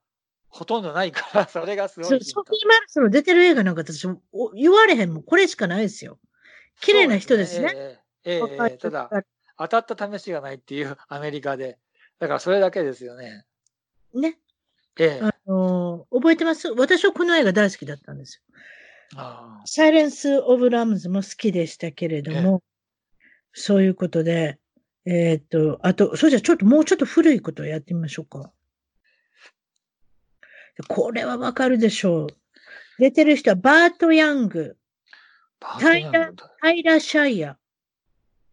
ほとんどないから、それがすごそい。ソフィー・マルソーの出てる映画なんか私、お言われへんもん。これしかないですよ。綺麗な人ですね。そうええええ若いええただ、人当たった試しがないっていうアメリカで。だからそれだけですよね。ね。ええ。あのー覚えてます私はこの映画大好きだったんですよ。あサイレンス・オブ・ラムズも好きでしたけれども、そういうことで、えーっと、あと、それじゃあちょっともうちょっと古いことをやってみましょうか。これはわかるでしょう。出てる人はバート・ヤング、あタイラタイラ・シャイア、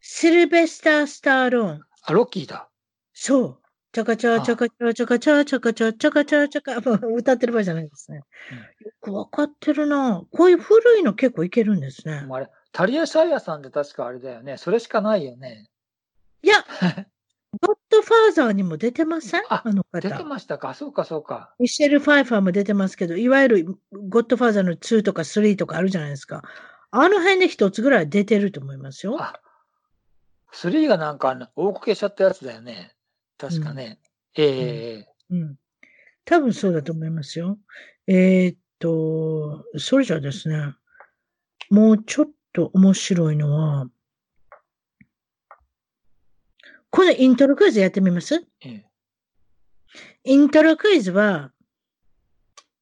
シルベスター・スターローン。あ、ロッキーだ。そう。チャカチャ、あチャカチャ、チャカチャ、チャカチャ、チャカチャ、チャカ、もう歌ってる場合じゃないですね。うんよくわかってるなこういう古いの結構いけるんですね。あれ、タリア・シャイアさんって確かあれだよね。それしかないよね。いや、ゴッドファーザーにも出てません？ああの出て方。ましたか。そうか、そうか。ミシェル・ファイファーも出てますけど、いわゆるゴッドファーザーの2とか3とかあるじゃないですか。あの辺で一つぐらい出てると思いますよ。あ、3がなんかあの大こけしちゃったやつだよね。確かね。ええええうん。多分そうだと思いますよ。えーっと、それじゃあですね、もうちょっと面白いのは、このイントロクイズやってみます？ええイントロクイズは、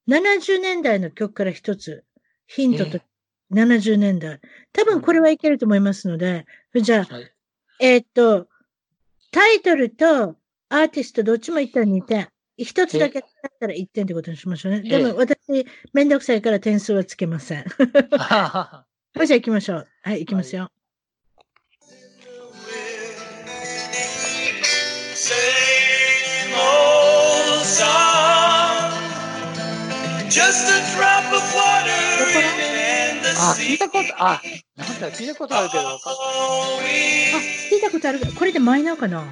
70年代の曲から一つ、ヒントと、70年代。多分これはいけると思いますので、じゃあ、はい。えーっと、タイトルとアーティストどっちも1点2点。一つだけだったら1点ってことにしましょうね。でええも私、めんどくさいから点数はつけません。じゃあ行きましょう。はい、行きますよ。Same あ、聞い sea. たこと、あ、なんだ、聞いたことあるけど、わかん All あ聞いたことあるけど、これでマイナーかな？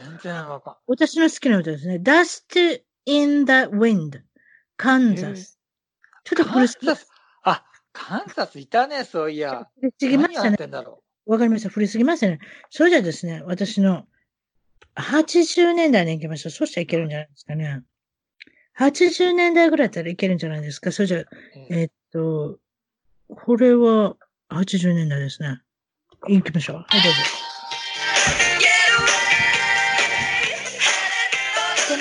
全然わかん私の好きな歌ですね。Dust in the Wind, カンザス。ちょっとカン古すぎサス、あ、カンサスいたね、そういや。古すぎま何やっしたね。てんだろわかりました。古すぎましたね。それじゃあですね、私の80年代に行きましょう。そしたらいけるんじゃないですかね。80年代ぐらいだったらいけるんじゃないですか。それじゃ。ええっと、これは80年代ですね。行きましょう。はい、どうぞ。I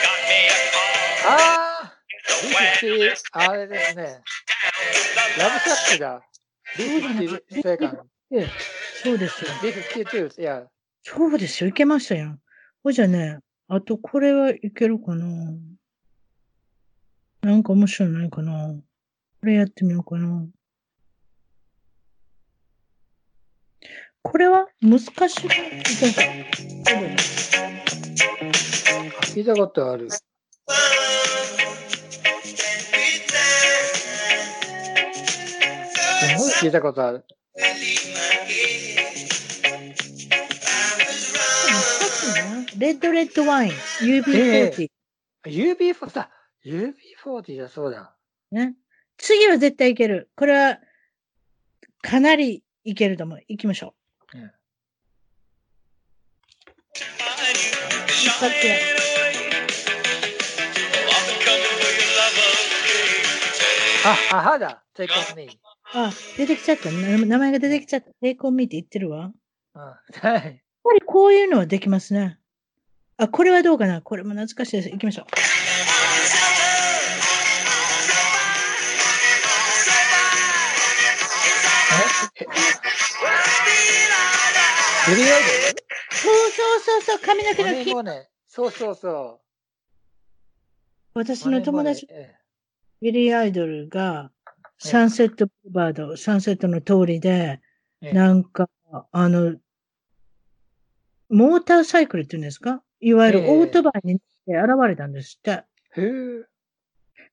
got me a call. あー、リフティ、あれですね。ラブシャックだ。リフティ、セカン。えそうですよ。リフティトゥー、いや、そうですよ。いけましたよ。ほいじゃあね、あとこれはいけるかななんか面白いのないかなこれやってみようかな。これは難しい。聞いたことある。すごい聞いたことある。レッドレッドワイン、UB40、UB40 だ。UB40 だ、そうだ。ね。次は絶対いける。これは、かなりいけると思う。行きましょう。うん一発目あ、あはだ。Take on me. あ、出てきちゃった。な名前が出てきちゃった。テイコンミーって言ってるわ。うん。はい。やっぱりこういうのはできますね。あ、これはどうかな？これも懐かしいです。行きましょう。え？ビリーアイそうそうそうそう、髪の毛の金ネーモネ。そうそう私。の友達、マネーモネビリー・アイドルが、サンセット・バード、サンセットの通りで、なんか、あの、モーターサイクルっていうんですか？いわゆるええオートバイに現れたんですって。へえ。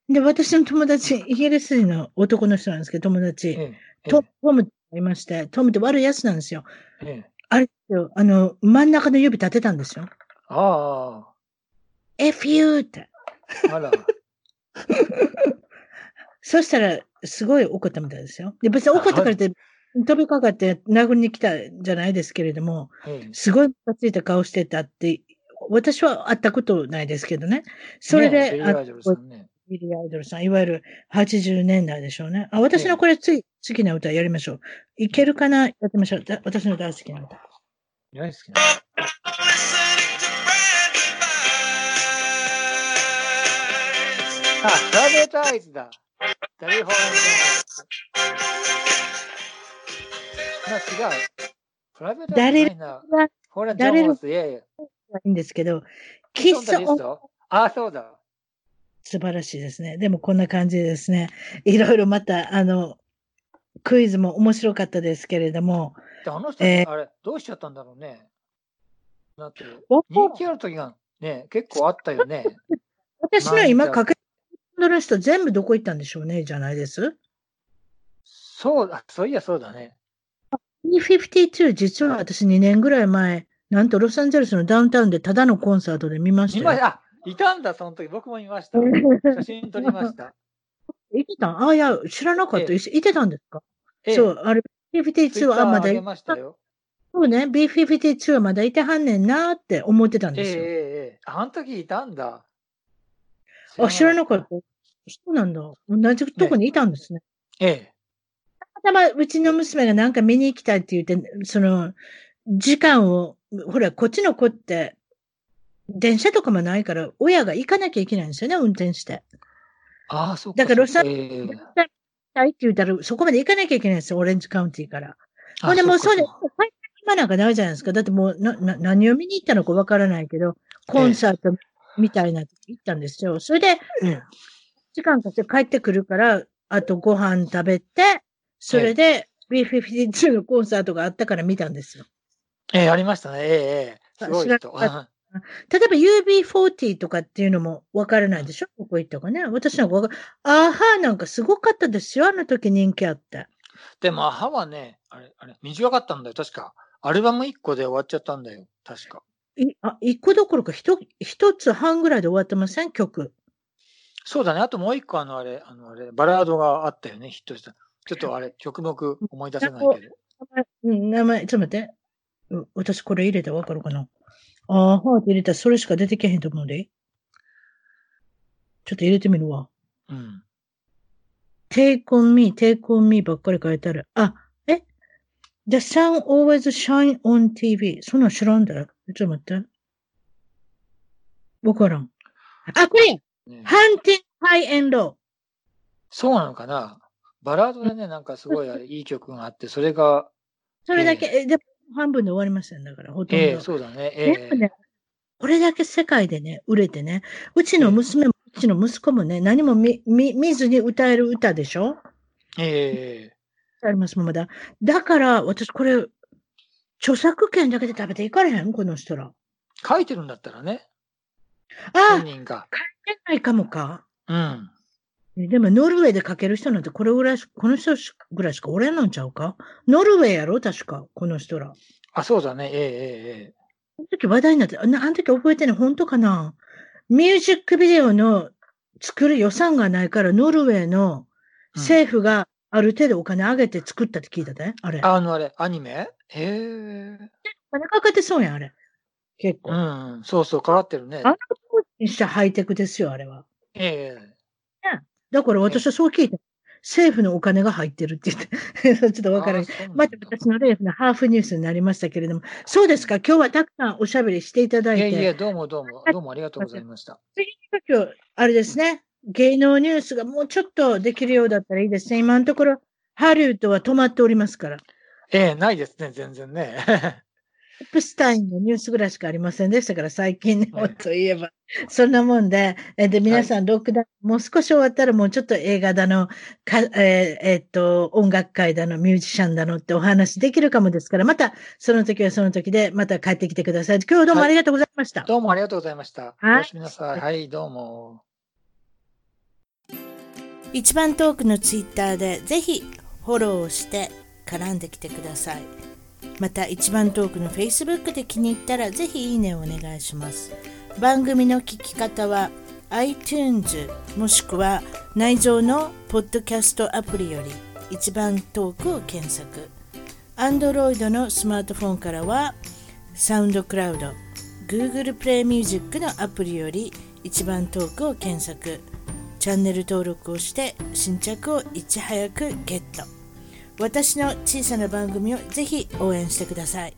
で、私の友達、イギリス人の男の人なんですけど、友達、ええ。トトムっていまして、トムって悪いやつなんですよ。ええ。あれですよ、あの、真ん中の指立てたんですよ。あ FU って。あ。あら。そしたら、すごい怒ったみたいですよ。で、別に怒ったからって、飛びかかって殴りに来たんじゃないですけれども、ええ。すごいムカついた顔してたって、私は会ったことないですけどね。それで、あねアイドルさんね。ビリー・アイドルさん、いわゆる80年代でしょうね。あ、私のこれつい好きな歌やりましょう。いけるかな？やってみましょう。だ私の大好きな歌。大好きな。あ、プライベートアイズだ。ホージャー。な、違う。プライベートいな。ジャーモス、いやいや。いいんですけど、キッスオンリストあ、そうだ。素晴らしいですね。でもこんな感じでですね。いろいろまた、あの、クイズも面白かったですけれども、であの人、えーあれ、どうしちゃったんだろうね。だって、人気ある時がね、結構あったよね。私の今かかけの人全部どこ行ったんでしょうね、じゃないです？そうだ、そういやそうだね。B52 実は私2年ぐらい前、なんとロサンゼルスのダウンタウンでただのコンサートで見ましたよ。見まあ、いたんだ、その時。僕も見ました。写真撮りました。いてた？あ、いや、知らなかった。えいいてたんですか？ええそう、あれ、B52 はあまだいましたよ。そうね、B52 はまだいてはんねんなって思ってたんええですよ。ええええあの時いたんだ。あ、知らなかった。そうなんだ。同じとこにいたんですね。ええ。たまたまうちの娘がなんか見に行きたいって言って、その、時間を、ほら、こっちの子って、電車とかもないから、親が行かなきゃいけないんですよね、運転して。ああ、そうだからロサンええ行きたいって言ったら、そこまで行かなきゃいけないんですよ、オレンジカウンティから。あほんで、もうそれ、っか帰って暇なんかないじゃないですか。だってもう、な、な、何を見に行ったのかわからないけど、コンサートみたいな時行ったんですよ。それで、ええ時間かけて帰ってくるから、あとご飯食べて、それで B52 のコンサートがあったから見たんですよ。ええ、ありましたね。ええ、ええ。すごい人。例えば UB40 とかっていうのもわからないでしょ？ここ行ったかね。私なんかわかアーハーなんかすごかったですよ。あの時人気あって。でも、歯はね、あれ、あれ、短かったんだよ。確か。アルバム1個で終わっちゃったんだよ。確か。いあ、一個どころか一一つ半ぐらいで終わってません？曲。そうだね。あともう1個、あの、あれ、あの、あれ、バラードがあったよね。ヒットした。ちょっとあれ、曲目思い出せないけど。うん名前、ちょっと待って。う私これ入れたらわかるかな？あーハー入れたらそれしか出てけへんと思うで。ちょっと入れてみるわ。うん。take on me, take on me ばっかり書いてある。あ、え ?The sun always shine on TV. そんなん知らんだよ。ちょっと待って。わからん。あ、これね !Hunting High and Low. そうなのかな？バラードでね、なんかすごいあれ、いい曲があって、それが、それだけ、えでも半分で終わりませんだから、ほとんど。ええそうだね。ええでもね、これだけ世界でね、売れてね、うちの娘も、うちの息子もね、何も見見見ずに歌える歌でしょ？ええありますもんまだ。だから、私これ、著作権だけで食べていかれへん？この人ら。書いてるんだったらね、あ本人が。書いてないかもか。うん。でも、ノルウェーで書ける人なんてこれぐらいし、この人しぐらいしかおれんのんちゃうか？ノルウェーやろ？確か、この人ら。あ、そうだね。えええええあの時話題になって、あの時覚えてない本当かな？ミュージックビデオの作る予算がないから、ノルウェーの政府がある程度お金上げて作ったって聞いたで、あれ。あのあれ、アニメ？ええお金かかってそうやん、あれ。結構。うん、そうそう、かかってるねあ。の当時にしたハイテクですよ、あれは。ええだから私はそう聞いた。政府のお金が入ってるって言って、ちょっとわからない。また私のレーフのハーフニュースになりましたけれども、そうですか、今日はたくさんおしゃべりしていただいて、いえいえ、どうもどうも、どうもありがとうございました。次の今日、あれですね、芸能ニュースがもうちょっとできるようだったらいいですね。今のところ、ハリウッドは止まっておりますから。ええないですね、全然ね。ップスタインのニュースぐらいしかありませんでしたから、最近のといえば。そんなもんで、えで、皆さん、ロックダウン、もう少し終わったらもうちょっと映画だの、かえーえっと、音楽界だの、ミュージシャンだのってお話できるかもですから、また、その時はその時で、また帰ってきてください。今日はどうもありがとうございました。どうもありがとうございました。はいおやすみなさい。はい、どうも。一番トークのツイッターでぜひフォローをして絡んできてくださいまた一番トークの Facebook で気に入ったらぜひいいねをお願いします番組の聞き方は iTunes もしくは内蔵のポッドキャストアプリより一番トークを検索。Android のスマートフォンからはサウンドクラウド Google プレイミュージックのアプリより一番トークを検索。チャンネル登録をして新着をいち早くゲット。私の小さな番組をぜひ応援してください。